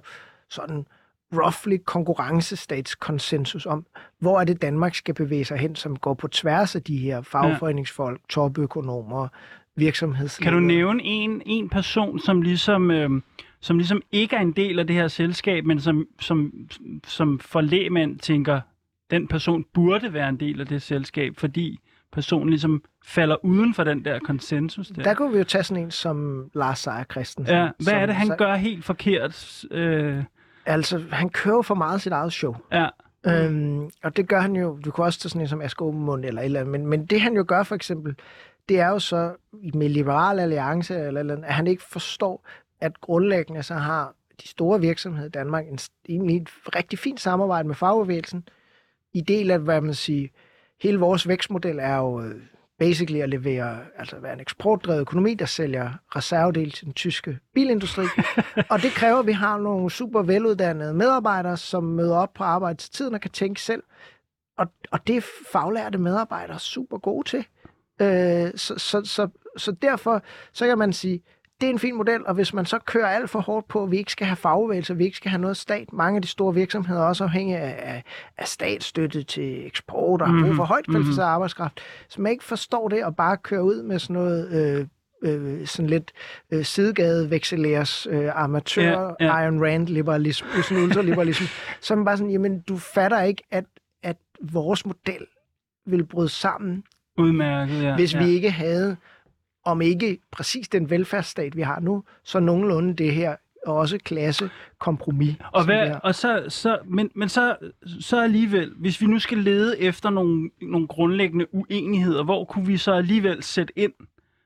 sådan roughly konkurrencestatskonsensus om, hvor er det Danmark skal bevæge sig hen, som går på tværs af de her fagforeningsfolk, topøkonomer, virksomhedsledere. Kan du nævne en, en person, som ligesom, øh, som ligesom ikke er en del af det her selskab, men som, som, som for lægmænd tænker, den person burde være en del af det selskab, fordi personen ligesom falder uden for den der konsensus. Der, der kunne vi jo tage sådan en som Lars Seier Christensen. Ja, hvad er det, han gør helt forkert? Øh... Altså, han kører for meget sit eget show. Ja. Øhm, og det gør han jo, du kan også tage sådan en som Asko Mund eller et eller andet, men, men det han jo gør for eksempel, det er jo så med Liberal Alliance, eller, eller at han ikke forstår, at grundlæggende så har de store virksomheder i Danmark en, egentlig et rigtig fint samarbejde med fagbevægelsen. I del af, hvad man siger, hele vores vækstmodel er jo øh, basically at levere, altså være en eksportdrevet økonomi, der sælger reservedel til den tyske bilindustri. og det kræver, at vi har nogle super veluddannede medarbejdere, som møder op på arbejde til tiden og kan tænke selv. Og, og det er faglærte medarbejdere super gode til. Øh, så, så, så, så derfor så kan man sige, det er en fin model, og hvis man så kører alt for hårdt på, at vi ikke skal have fagbevægelser, vi ikke skal have noget stat, mange af de store virksomheder er også afhængige af, af statsstøtte til eksport og har brug for mhm. højt kvalificeret mm-hmm. arbejdskraft, så man ikke forstår det og bare kører ud med sådan noget... Øh, øh, sådan lidt øh, sidegade vekselæres øh, amatør yeah, yeah. Iron Rand liberalisme, sådan ultraliberalisme, som bare sådan, jamen du fatter ikke, at, at vores model vil bryde sammen, Udmærket, ja. hvis ja. vi ikke havde om ikke præcis den velfærdsstat, vi har nu, så nogenlunde det her også klasse kompromis. Og, hvad, og så, så, men, men så, så alligevel, hvis vi nu skal lede efter nogle, nogle grundlæggende uenigheder, hvor kunne vi så alligevel sætte ind,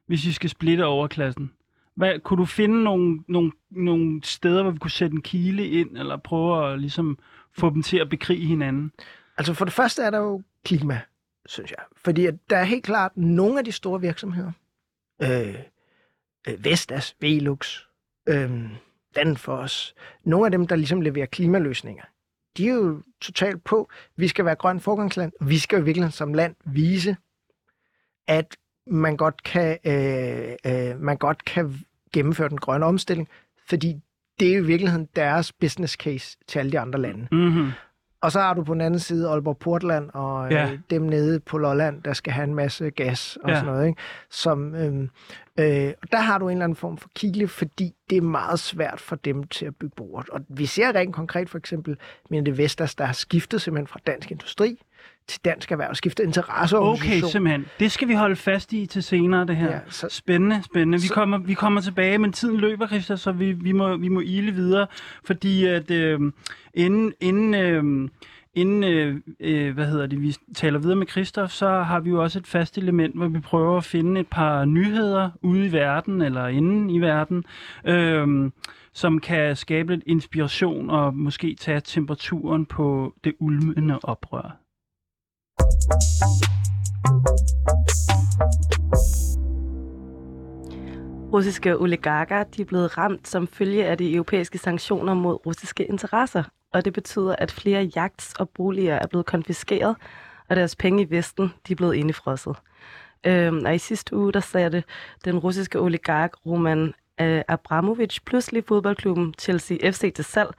hvis vi skal splitte overklassen? Hvad, kunne du finde nogle, nogle, nogle steder, hvor vi kunne sætte en kile ind, eller prøve at ligesom, få dem til at bekrige hinanden? Altså for det første er der jo klima, synes jeg. Fordi at der er helt klart nogle af de store virksomheder, Øh, øh, Vestas, Velux, øh, Danfoss, nogle af dem, der ligesom leverer klimaløsninger, de er jo totalt på, vi skal være grøn forgangsland, vi skal jo virkelig som land vise, at man godt kan, øh, øh, man godt kan gennemføre den grønne omstilling, fordi det er jo i virkeligheden deres business case til alle de andre lande. Mm-hmm. Og så har du på den anden side Aalborg Portland og Ja. øh, dem nede på Lolland, der skal have en masse gas og Ja. sådan noget. Ikke? Som, øh, øh, og der har du en eller anden form for kile, fordi det er meget svært for dem til at bygge bordet. Og vi ser rent konkret for eksempel, men det Vestas, der har skiftet simpelthen fra dansk industri til dansk erhverv, skiftet Okay, interesseorganisation. simpelthen. Det skal vi holde fast i til senere, det her. Ja, så- Spændende, spændende. Vi Så- kommer, vi kommer tilbage, men tiden løber, Christa, så vi, vi, må, vi må ile videre, fordi at øh, inden, inden, øh, inden øh, øh, hvad hedder det, vi taler videre med Christoph, så har vi jo også et fast element, hvor vi prøver at finde et par nyheder ude i verden, eller inden i verden, øh, som kan skabe lidt inspiration og måske tage temperaturen på det ulmende oprør. Russiske oligarker de er blevet ramt som følge af de europæiske sanktioner mod russiske interesser. Og det betyder, at flere jagts og boliger er blevet konfiskeret, og deres penge i Vesten de er blevet indefrosset. Øhm, og i sidste uge, der satte den russiske oligark Roman øh, Abramovich pludselig fodboldklubben Chelsea FC til salg,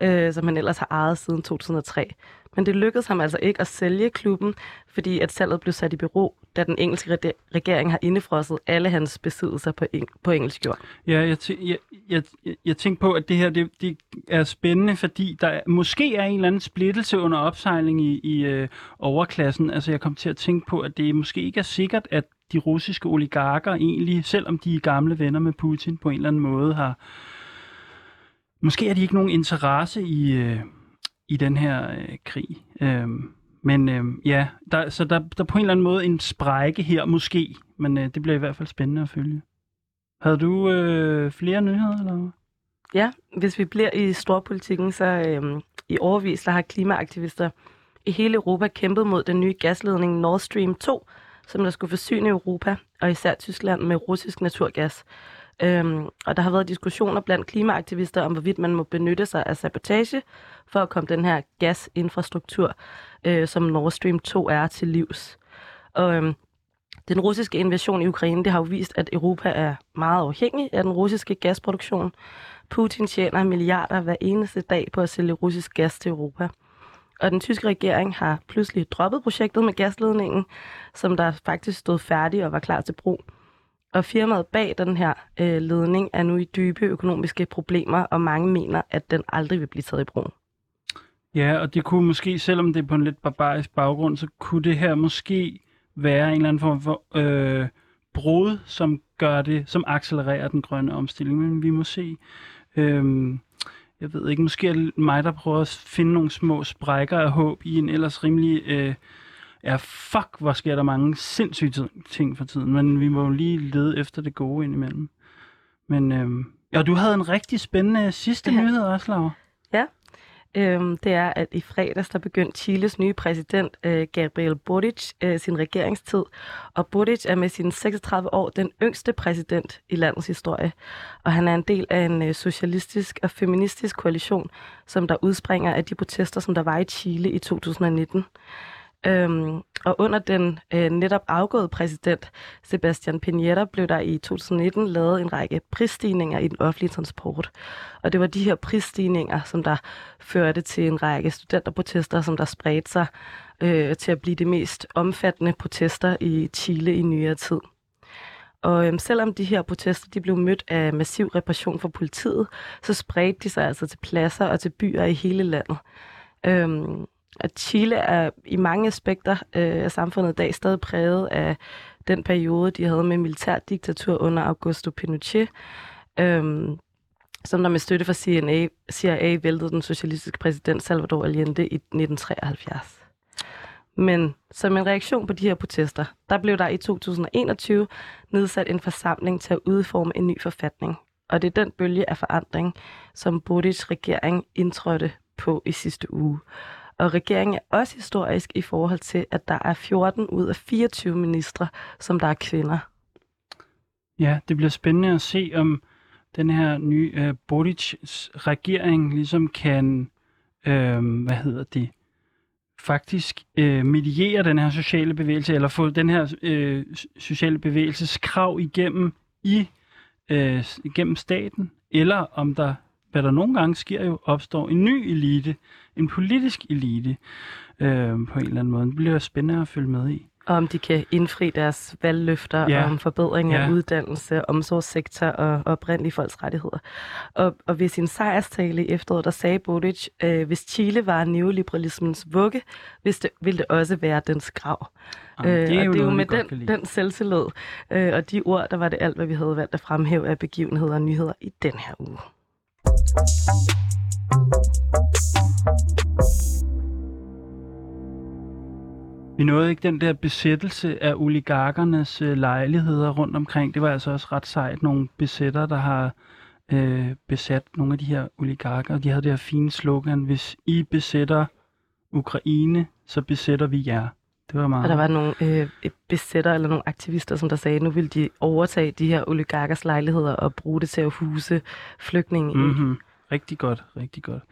øh, som han ellers har ejet siden 2003. Men det lykkedes ham altså ikke at sælge klubben, fordi at salget blev sat i bero, da den engelske regering har indefrosset alle hans besiddelser på, eng- på engelsk jord. Ja, jeg, tæ- jeg, jeg, jeg, tænkte på, at det her det, det er spændende, fordi der er, måske er en eller anden splittelse under opsejling i, i øh, overklassen. Altså jeg kom til at tænke på, at det måske ikke er sikkert, at de russiske oligarker egentlig, selvom de er gamle venner med Putin på en eller anden måde, har... Måske har de ikke nogen interesse i, øh, i den her øh, krig. Øhm, men øh, ja, der, så der, der er på en eller anden måde en sprække her, måske. Men øh, det bliver i hvert fald spændende at følge. Havde du øh, flere nyheder, eller? Ja, hvis vi bliver i storpolitikken, så øhm, i overvis, der har klimaaktivister i hele Europa kæmpet mod den nye gasledning Nord Stream 2, som der skulle forsyne Europa, og især Tyskland, med russisk naturgas. Øhm, og der har været diskussioner blandt klimaaktivister om, hvorvidt man må benytte sig af sabotage for at komme den her gasinfrastruktur, øh, som Nord Stream 2 er til livs. Og øhm, den russiske invasion i Ukraine, det har jo vist, at Europa er meget afhængig af den russiske gasproduktion. Putin tjener milliarder hver eneste dag på at sælge russisk gas til Europa. Og den tyske regering har pludselig droppet projektet med gasledningen, som der faktisk stod færdig og var klar til brug. Og firmaet bag den her øh, ledning er nu i dybe økonomiske problemer, og mange mener, at den aldrig vil blive taget i brug. Ja, og det kunne måske, selvom det er på en lidt barbarisk baggrund, så kunne det her måske være en eller anden form for øh, brud, som gør det, som accelererer den grønne omstilling. Men vi må se. Øhm, jeg ved ikke, måske er det mig, der prøver at finde nogle små sprækker af håb i en ellers rimelig... Øh, ja, fuck, hvor sker der mange sindssyge ti- ting for tiden. Men vi må jo lige lede efter det gode indimellem. Men øhm, ja, du havde en rigtig spændende sidste Ja. nyhed også, Laura. Øhm, det er, at i fredags der begyndte Chiles nye præsident, øh, Gabriel Boric, øh, sin regeringstid. Og Boric er med sine 36 år den yngste præsident i landets historie. Og han er en del af en øh, socialistisk og feministisk koalition, som der udspringer af de protester, som der var i Chile i 2019. Øhm, og under den øh, netop afgåede præsident, Sebastian Piñera, blev der i 2019 lavet en række prisstigninger i den offentlige transport. Og det var de her prisstigninger, som der førte til en række studenterprotester, som der spredte sig øh, til at blive de mest omfattende protester i Chile i nyere tid. Og øhm, selvom de her protester de blev mødt af massiv repression fra politiet, så spredte de sig altså til pladser og til byer i hele landet. Øhm, at Chile er i mange aspekter øh, af samfundet i dag stadig præget af den periode, de havde med militærdiktatur under Augusto Pinochet, øh, som der med støtte fra CIA, CIA væltede den socialistiske præsident Salvador Allende i 1973. Men som en reaktion på de her protester, der blev der i 2021 nedsat en forsamling til at udforme en ny forfatning. Og det er den bølge af forandring, som Bodis regering indtrådte på i sidste uge. Og regeringen er også historisk i forhold til, at der er 14 ud af 24 ministre, som der er kvinder. Ja, det bliver spændende at se, om den her nye øh, Borics regering ligesom kan øh, hvad hedder det, faktisk øh, mediere den her sociale bevægelse, eller få den her øh, sociale bevægelses krav igennem i øh, igennem staten, eller om der, hvad der nogle gange sker jo, opstår en ny elite, en politisk elite, øh, på en eller anden måde. Det bliver spændende at følge med i og om de kan indfri deres valgløfter Ja. om forbedring af Ja. uddannelse, omsorgssektor og oprindelige folks rettigheder. Og, og ved sin sejrstale i efteråret, der sagde Boric, øh, hvis Chile var neoliberalismens vugge, hvis det, ville det også være dens grav. Jamen, Øh, og det er jo med den, den selvtillid øh, og de ord, der var det alt, hvad vi havde valgt at fremhæve af begivenheder og nyheder i den her uge. Vi nåede ikke den der besættelse af oligarkernes øh, lejligheder rundt omkring. Det var altså også ret sejt. Nogle besætter, der har øh, besat nogle af de her oligarker. De havde det her fine slogan, hvis I besætter Ukraine, så besætter vi jer. Det var meget... Og der var nogle øh, besætter eller nogle aktivister, som der sagde, at nu vil de overtage de her oligarkers lejligheder og bruge det til at huse flygtninge. Mm-hmm. Rigtig godt, rigtig godt.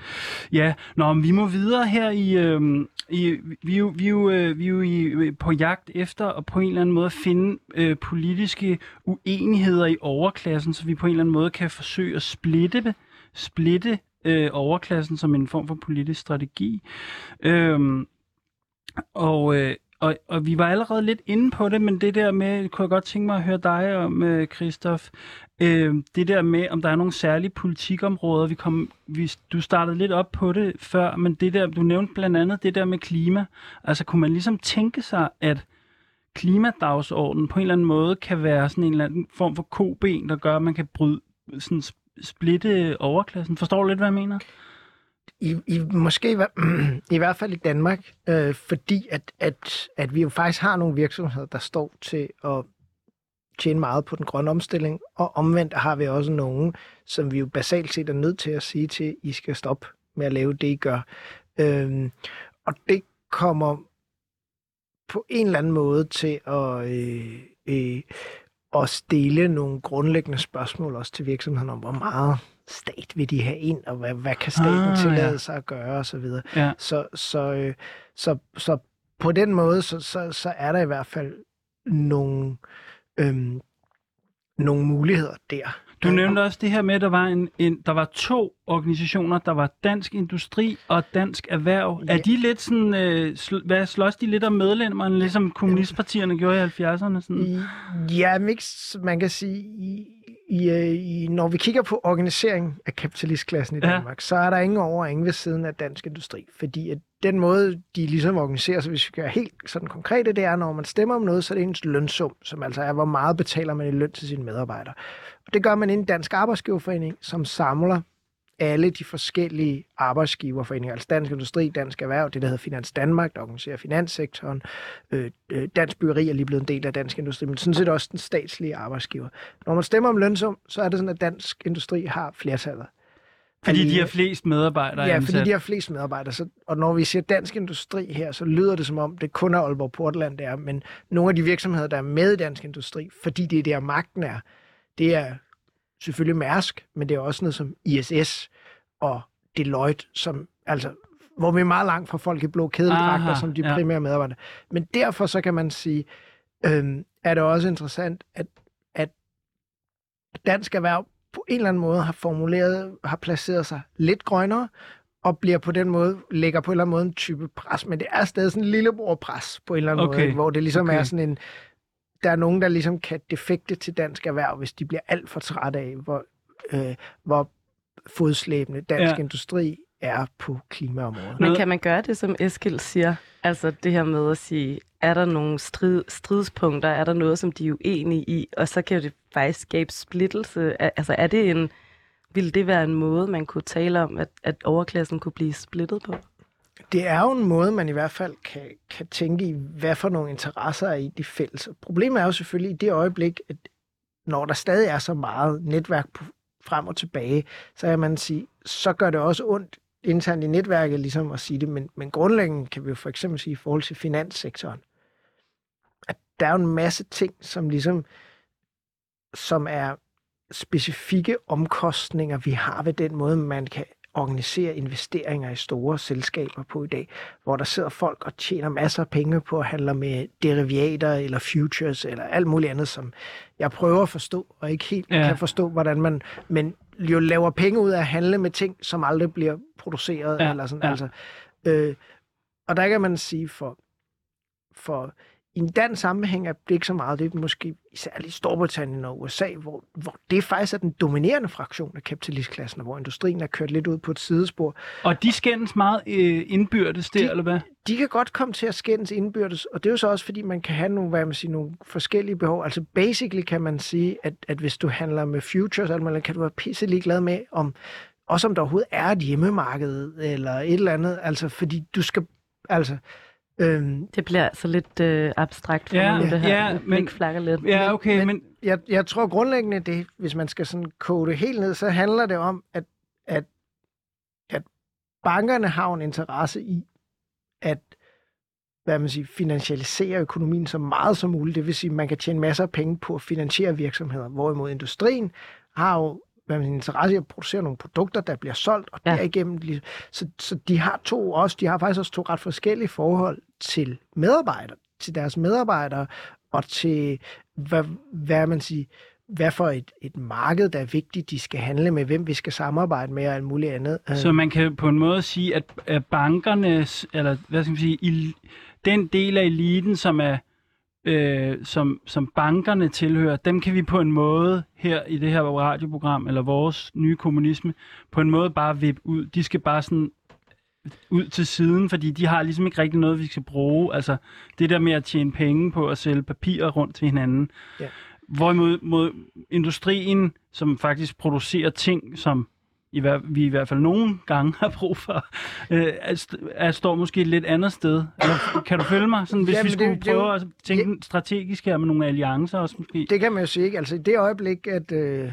Ja, nå, vi må videre her i... Øh, i vi, jo, vi, jo, øh, vi er jo i, øh, på jagt efter og på en eller anden måde at finde øh, politiske uenigheder i overklassen, så vi på en eller anden måde kan forsøge at splitte, splitte øh, overklassen som en form for politisk strategi. Øhm, og, øh, og, og vi var allerede lidt inde på det, men det der med, kunne jeg godt tænke mig at høre dig om, øh, Christoph, øh, det der med, om der er nogle særlige politikområder, vi kom, vi, du startede lidt op på det før, men det der, du nævnte blandt andet det der med klima. Altså kunne man ligesom tænke sig, at klimadagsordenen på en eller anden måde kan være sådan en eller anden form for koben, der gør, at man kan bryde, sådan splitte overklassen. Forstår du lidt, hvad jeg mener? I, i, måske i, hvert fald i Danmark, øh, fordi at, at, at vi jo faktisk har nogle virksomheder, der står til at tjene meget på den grønne omstilling, og omvendt har vi også nogen, som vi jo basalt set er nødt til at sige til, I skal stoppe med at lave det, I gør. Øh, og det kommer på en eller anden måde til at, øh, øh, at stille nogle grundlæggende spørgsmål også til virksomheden om, hvor meget stat vil de have ind, og hvad, hvad kan staten Ah, tillade ja. sig at gøre osv. Ja. Så, så, øh, så, så på den måde, så, så, så er der i hvert fald nogle, øhm, nogle muligheder der. Du nævnte også det her med, at der var, en, en, der var to organisationer. Der var Dansk Industri og Dansk Erhverv. Ja. Er de lidt sådan, øh, sl- hvad, slås de lidt om medlemmerne, ligesom kommunistpartierne gjorde i 70'erne? Sådan? Ja, mix, man kan sige, i, i, øh, i, når vi kigger på organisering af kapitalistklassen i Ja. Danmark, så er der ingen over og ingen ved siden af dansk industri. Fordi at den måde, de ligesom organiserer sig, hvis vi gør helt sådan konkrete, det er, når man stemmer om noget, så er det ens lønsum, som altså er, hvor meget betaler man i løn til sine medarbejdere. Og det gør man inden Dansk Arbejdsgiverforening, som samler alle de forskellige arbejdsgiverforeninger, altså Dansk Industri, Dansk Erhverv, det der hedder Finans Danmark, der organiserer finanssektoren, øh, øh, Dansk Byggeri er lige blevet en del af Dansk Industri, men sådan set også den statslige arbejdsgiver. Når man stemmer om lønsum, så er det sådan, at Dansk Industri har flertallet. Fordi de har flest medarbejdere Ja, ansat. fordi de har flest medarbejdere. Så, og når vi siger dansk industri her, så lyder det som om, det kun er Aalborg Portland, der er. Men nogle af de virksomheder, der er med i dansk industri, fordi det er der magten er, det er selvfølgelig Mærsk, men det er også noget som ISS og Deloitte, som, altså, hvor vi er meget langt fra folk i blå kædeldragter, som de ja. primære medarbejdere. Men derfor så kan man sige, øhm, er det også interessant, at, at dansk erhverv på en eller anden måde har formuleret, har placeret sig lidt grønnere, og bliver på den måde, lægger på en eller anden måde en type pres, men det er stadig sådan en lillebror-pres på en eller anden Okay, måde, ikke? hvor det ligesom okay. er sådan en, der er nogen, der ligesom kan defekte til dansk erhverv, hvis de bliver alt for trætte af, hvor, øh, hvor fodslæbende dansk Ja. industri er på klimaområdet. Men kan man gøre det, som Eskild siger? Altså det her med at sige, er der nogle strid, stridspunkter, er der noget, som de er uenige i, og så kan det faktisk skabe splittelse. Altså er det en, ville det være en måde, man kunne tale om, at, at overklassen kunne blive splittet på? Det er jo en måde, man i hvert fald kan, kan tænke i, hvad for nogle interesser er i de fælles. Problemet er jo selvfølgelig i det øjeblik, at når der stadig er så meget netværk på, frem og tilbage, så kan man sige, så gør det også ondt internt i netværket ligesom at sige det, men, men grundlæggende kan vi jo for eksempel sige i forhold til finanssektoren, at der er en masse ting, som ligesom som er specifikke omkostninger, vi har ved den måde, man kan organisere investeringer i store selskaber på i dag, hvor der sidder folk og tjener masser af penge på at handle med derivater eller futures eller alt muligt andet, som jeg prøver at forstå, og ikke helt ja. kan forstå, hvordan man... Men jo laver penge ud af at handle med ting, som aldrig bliver produceret. Ja, Eller sådan. ja. Altså, øh, og der kan man sige, for, for i en dansk sammenhæng er det ikke så meget. Det er måske særligt Storbritannien og USA, hvor, hvor det faktisk er den dominerende fraktion af kapitalistklassen, og hvor industrien er kørt lidt ud på et sidespor. Og de skændes meget øh, indbyrdes der, De- eller hvad? De kan godt komme til at skændes indbyrdes, og det er jo så også, fordi man kan have nogle, hvad man siger, nogle forskellige behov. Altså basically kan man sige, at, at hvis du handler med futures, altså, kan du være pisse ligeglad med, om, også om der overhovedet er et hjemmemarked, eller et eller andet, altså fordi du skal, altså, øhm, Det bliver altså lidt øh, abstrakt for Ja, mig, det her. ja, men- flakker lidt. Ja, okay, men... men- jeg, jeg tror grundlæggende, det, hvis man skal sådan kode det helt ned, så handler det om, at, at, at bankerne har jo en interesse i at hvad man siger, finansialisere økonomien så meget som muligt. Det vil sige, at man kan tjene masser af penge på at finansiere virksomheder. Hvorimod industrien har jo hvad man interesse i at producere nogle produkter, der bliver solgt, og Ja. derigennem... lige- Så, så de har to også, de har faktisk også to ret forskellige forhold til medarbejdere, til deres medarbejdere, og til, hvad, hvad man siger, hvad for et, et marked, der er vigtigt, de skal handle med, hvem vi skal samarbejde med og alt muligt andet. Øh, Så man kan på en måde sige, at, bankernes, eller hvad skal man sige, den del af eliten, som er øh, som, som bankerne tilhører, dem kan vi på en måde her i det her radioprogram, eller vores nye kommunisme, på en måde bare vippe ud. De skal bare sådan ud til siden, fordi de har ligesom ikke rigtig noget, vi skal bruge. Altså det der med at tjene penge på at sælge papirer rundt til hinanden. Ja. Hvorimod mod industrien, som faktisk producerer ting, som i hver, vi i hvert fald nogle gange har brug for, øh, st- er, står måske et lidt andet sted. Eller, kan du følge mig? Sådan, hvis Jamen, vi det- skulle det prøve at tænke strategisk her med nogle alliancer også måske. Det kan man jo sige, ikke? Altså i det øjeblik, at øh,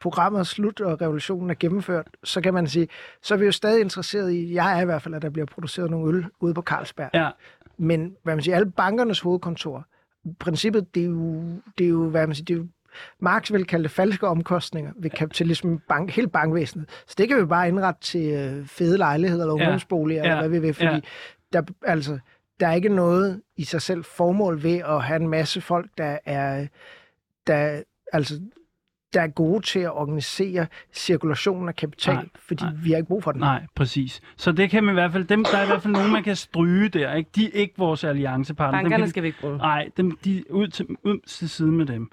programmet er slut og revolutionen er gennemført, så kan man sige, så er vi jo stadig interesseret i, jeg er i hvert fald, at der bliver produceret nogle øl ude på Carlsberg. Ja, Men hvad man siger, alle bankernes hovedkontor, princippet, det er jo, det er jo hvad man siger, det er jo, Marx vil kalde det falske omkostninger ved kapitalismen, bank, hele bankvæsenet. Så det kan vi bare indrette til øh, fede lejligheder eller ungdomsboliger, Ja. eller hvad vi vil, fordi Ja. der, altså, der er ikke noget i sig selv formål ved at have en masse folk, der er, der, altså, der er gode til at organisere cirkulationen af kapital, Nej, fordi nej. vi har ikke brug for den. nej, præcis. Så det kan man i hvert fald, dem, der er i hvert fald nogen, man kan stryge der. Ikke? De er ikke vores alliancepartner. Dem kan Bankerne vi- skal vi ikke bruge. Nej, dem, de, ud, til, ud til side med dem.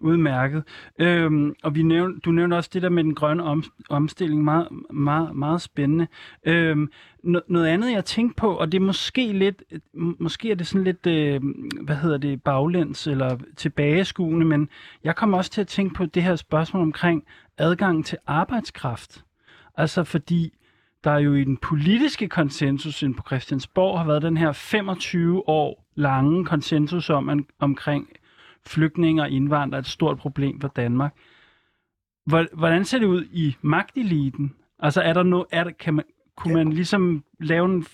Udmærket. Øhm, og vi nævn, du nævnte også det der med den grønne om, omstilling. Meget, meget, meget spændende. Øhm, no, noget andet, jeg tænkte på, og det er måske lidt, måske er det sådan lidt, øh, hvad hedder det, baglæns eller tilbageskuende, men jeg kom også til at tænke på det her spørgsmål omkring adgang til arbejdskraft. Altså fordi der er jo i den politiske konsensus inde på Christiansborg har været den her 25 år lange konsensus om, omkring flygtninge og indvandrere er et stort problem for Danmark. Hvor- Hvordan ser det ud i magteliten? Altså er der no, er der, kan man, kunne man ligesom lave en,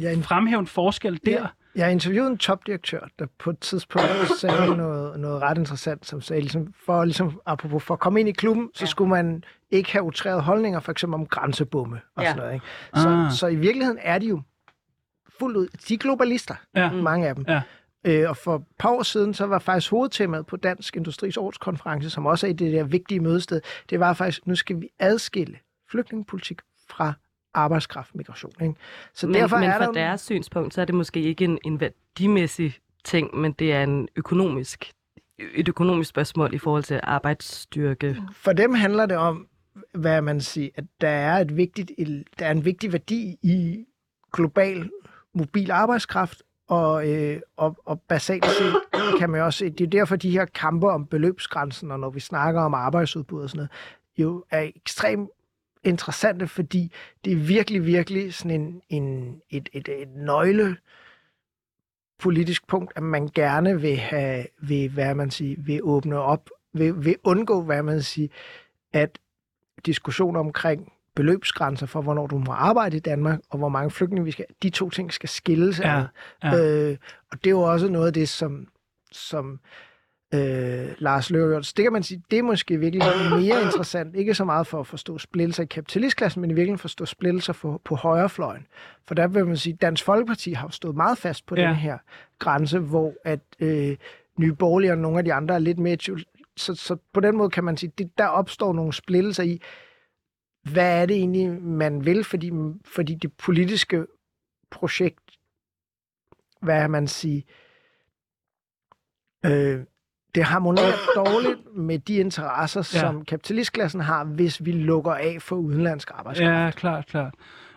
Jeg, en fremhæve en forskel der? Ja. Jeg interviewede en topdirektør, der på et tidspunkt sagde noget, noget ret interessant, som sagde, ligesom, for, ligesom, apropos, for at komme ind i klubben, så Ja. skulle man ikke have utrærede holdninger, for eksempel om grænsebomme og Ja. sådan noget. Ikke? Så, Ah. så i virkeligheden er de jo fuldt ud, de er globalister, Ja. mange af dem. Ja. Øh, og for et par år siden, så var faktisk hovedtemaet på Dansk Industris årskonference, som også er i det der vigtige mødested, det var faktisk, nu skal vi adskille flygtningepolitik fra arbejdskraftmigration. Ikke? Så Men, derfor men er fra der deres synspunkt, så er det måske ikke en, en værdimæssig ting, men det er en økonomisk, et økonomisk spørgsmål i forhold til arbejdsstyrke. For dem handler det om, hvad man siger, at der er, et vigtigt, der er en vigtig værdi i global mobil arbejdskraft, og, øh, og, og basalt set kan man også det er derfor de her kampe om beløbsgrænsen, og når vi snakker om arbejdsudbud og sådan noget, jo er ekstremt interessante, fordi det er virkelig, virkelig sådan en, en, et, et, et nøgle politisk punkt, at man gerne vil have, vil, hvad man siger, vil åbne op, vil, vil undgå, hvad man siger, at diskussioner omkring beløbsgrænser for, hvornår du må arbejde i Danmark, og hvor mange flygtninge vi skal, de to ting skal skilles Ja, ja. Øh, og det er jo også noget af det, som, som øh, Lars Løkke det kan man sige, det er måske virkelig mere interessant. Ikke så meget for at forstå splittelser i kapitalistklassen, men i virkeligheden forstå splittelser for, på højrefløjen. For der vil man sige, at Dansk Folkeparti har stået meget fast på ja. den her grænse, hvor at øh, Nye Borgerlige og nogle af de andre er lidt mere så, så på den måde kan man sige, det, der opstår nogle splittelser i, hvad er det egentlig, man vil, fordi, fordi det politiske projekt, hvad man sige, øh, det harmonerer dårligt med de interesser, ja. som kapitalistklassen har, hvis vi lukker af for udenlandsk arbejdskraft. Ja, klart, klart.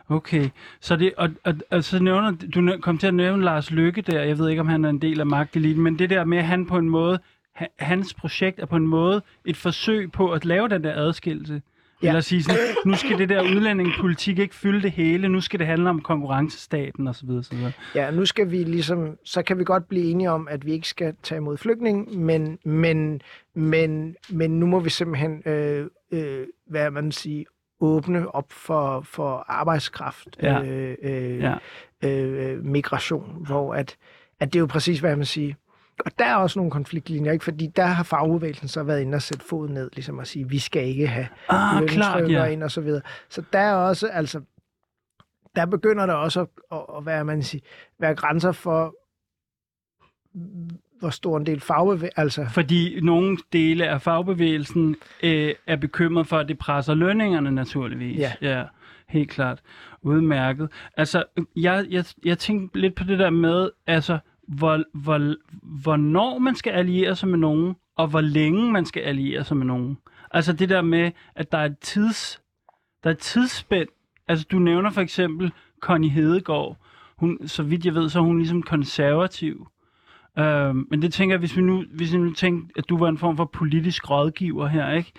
Okay, så det, og, og, og så nævner, du kom til at nævne Lars Lykke der, jeg ved ikke, om han er en del af magteliten, men det der med, at han på en måde, hans projekt er på en måde et forsøg på at lave den der adskillelse. Ja. Eller sige sådan, nu skal det der udlændingepolitik ikke fylde det hele, nu skal det handle om konkurrencestaten osv. osv. Ja, nu skal vi ligesom, så kan vi godt blive enige om, at vi ikke skal tage imod flygtning, men, men, men, men nu må vi simpelthen, øh, øh, hvad man sige, åbne op for, for arbejdskraft, ja. Øh, øh, ja. Øh, migration, hvor at, at det er jo præcis, hvad man siger, og der er også nogle konfliktlinjer, ikke? fordi der har fagbevægelsen så været inde og sætte fod ned, ligesom at sige, vi skal ikke have ah, klart, ja. ind og så videre. Så der er også, altså, der begynder der også at, at, at være, man siger, være grænser for, hvor stor en del fagbevægelsen... Altså... Fordi nogle dele af fagbevægelsen øh, er bekymret for, at det presser lønningerne naturligvis. Ja. ja helt klart. Udmærket. Altså, jeg, jeg, jeg tænkte lidt på det der med, altså, hvor, hvor, hvornår man skal alliere sig med nogen, og hvor længe man skal alliere sig med nogen. Altså det der med, at der er et, tids, der er et tidsspænd. Altså du nævner for eksempel Connie Hedegaard. Hun, så vidt jeg ved, så er hun ligesom konservativ. Uh, men det tænker jeg, hvis vi nu, hvis vi nu tænker, at du var en form for politisk rådgiver her, ikke?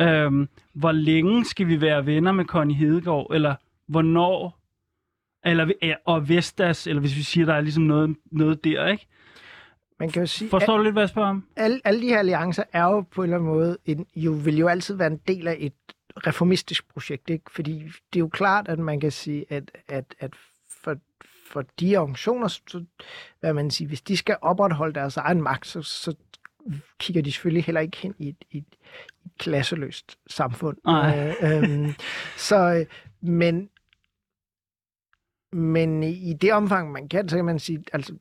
Uh, hvor længe skal vi være venner med Connie Hedegaard? Eller hvornår eller, og Vestas, eller hvis vi siger, der er ligesom noget, noget der, ikke? Man kan jo sige, Forstår du lidt, hvad jeg spørger om? Alle, alle de her alliancer er jo på en eller anden måde, en, jo, vil jo altid være en del af et reformistisk projekt, ikke? Fordi det er jo klart, at man kan sige, at, at, at for, for de organisationer, så, hvad man siger, hvis de skal opretholde deres egen magt, så, så kigger de selvfølgelig heller ikke hen i et, et, et klasseløst samfund. Øh, øhm, så, øh, men, men i det omfang, man kan, så kan man sige, altså,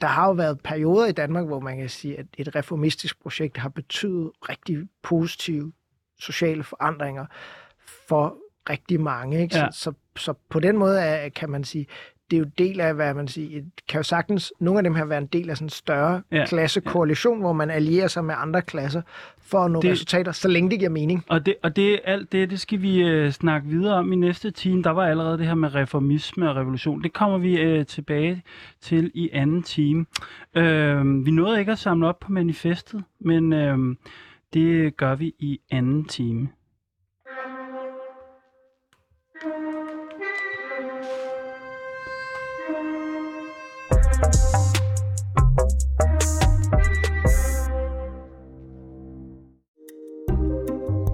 der har jo været perioder i Danmark, hvor man kan sige, at et reformistisk projekt har betydet rigtig positive sociale forandringer for rigtig mange. Ikke? Ja. Så, så, så på den måde er, kan man sige, det er jo del af, hvad man siger, kan jo sagtens, nogle af dem her være en del af sådan en større ja. klassekoalition, ja. hvor man allierer sig med andre klasser for at nå det, resultater, så længe det giver mening. Og det, og det alt det, det skal vi uh, snakke videre om i næste time. Der var allerede det her med reformisme og revolution. Det kommer vi uh, tilbage til i anden time. Uh, vi nåede ikke at samle op på manifestet, men uh, det gør vi i anden time.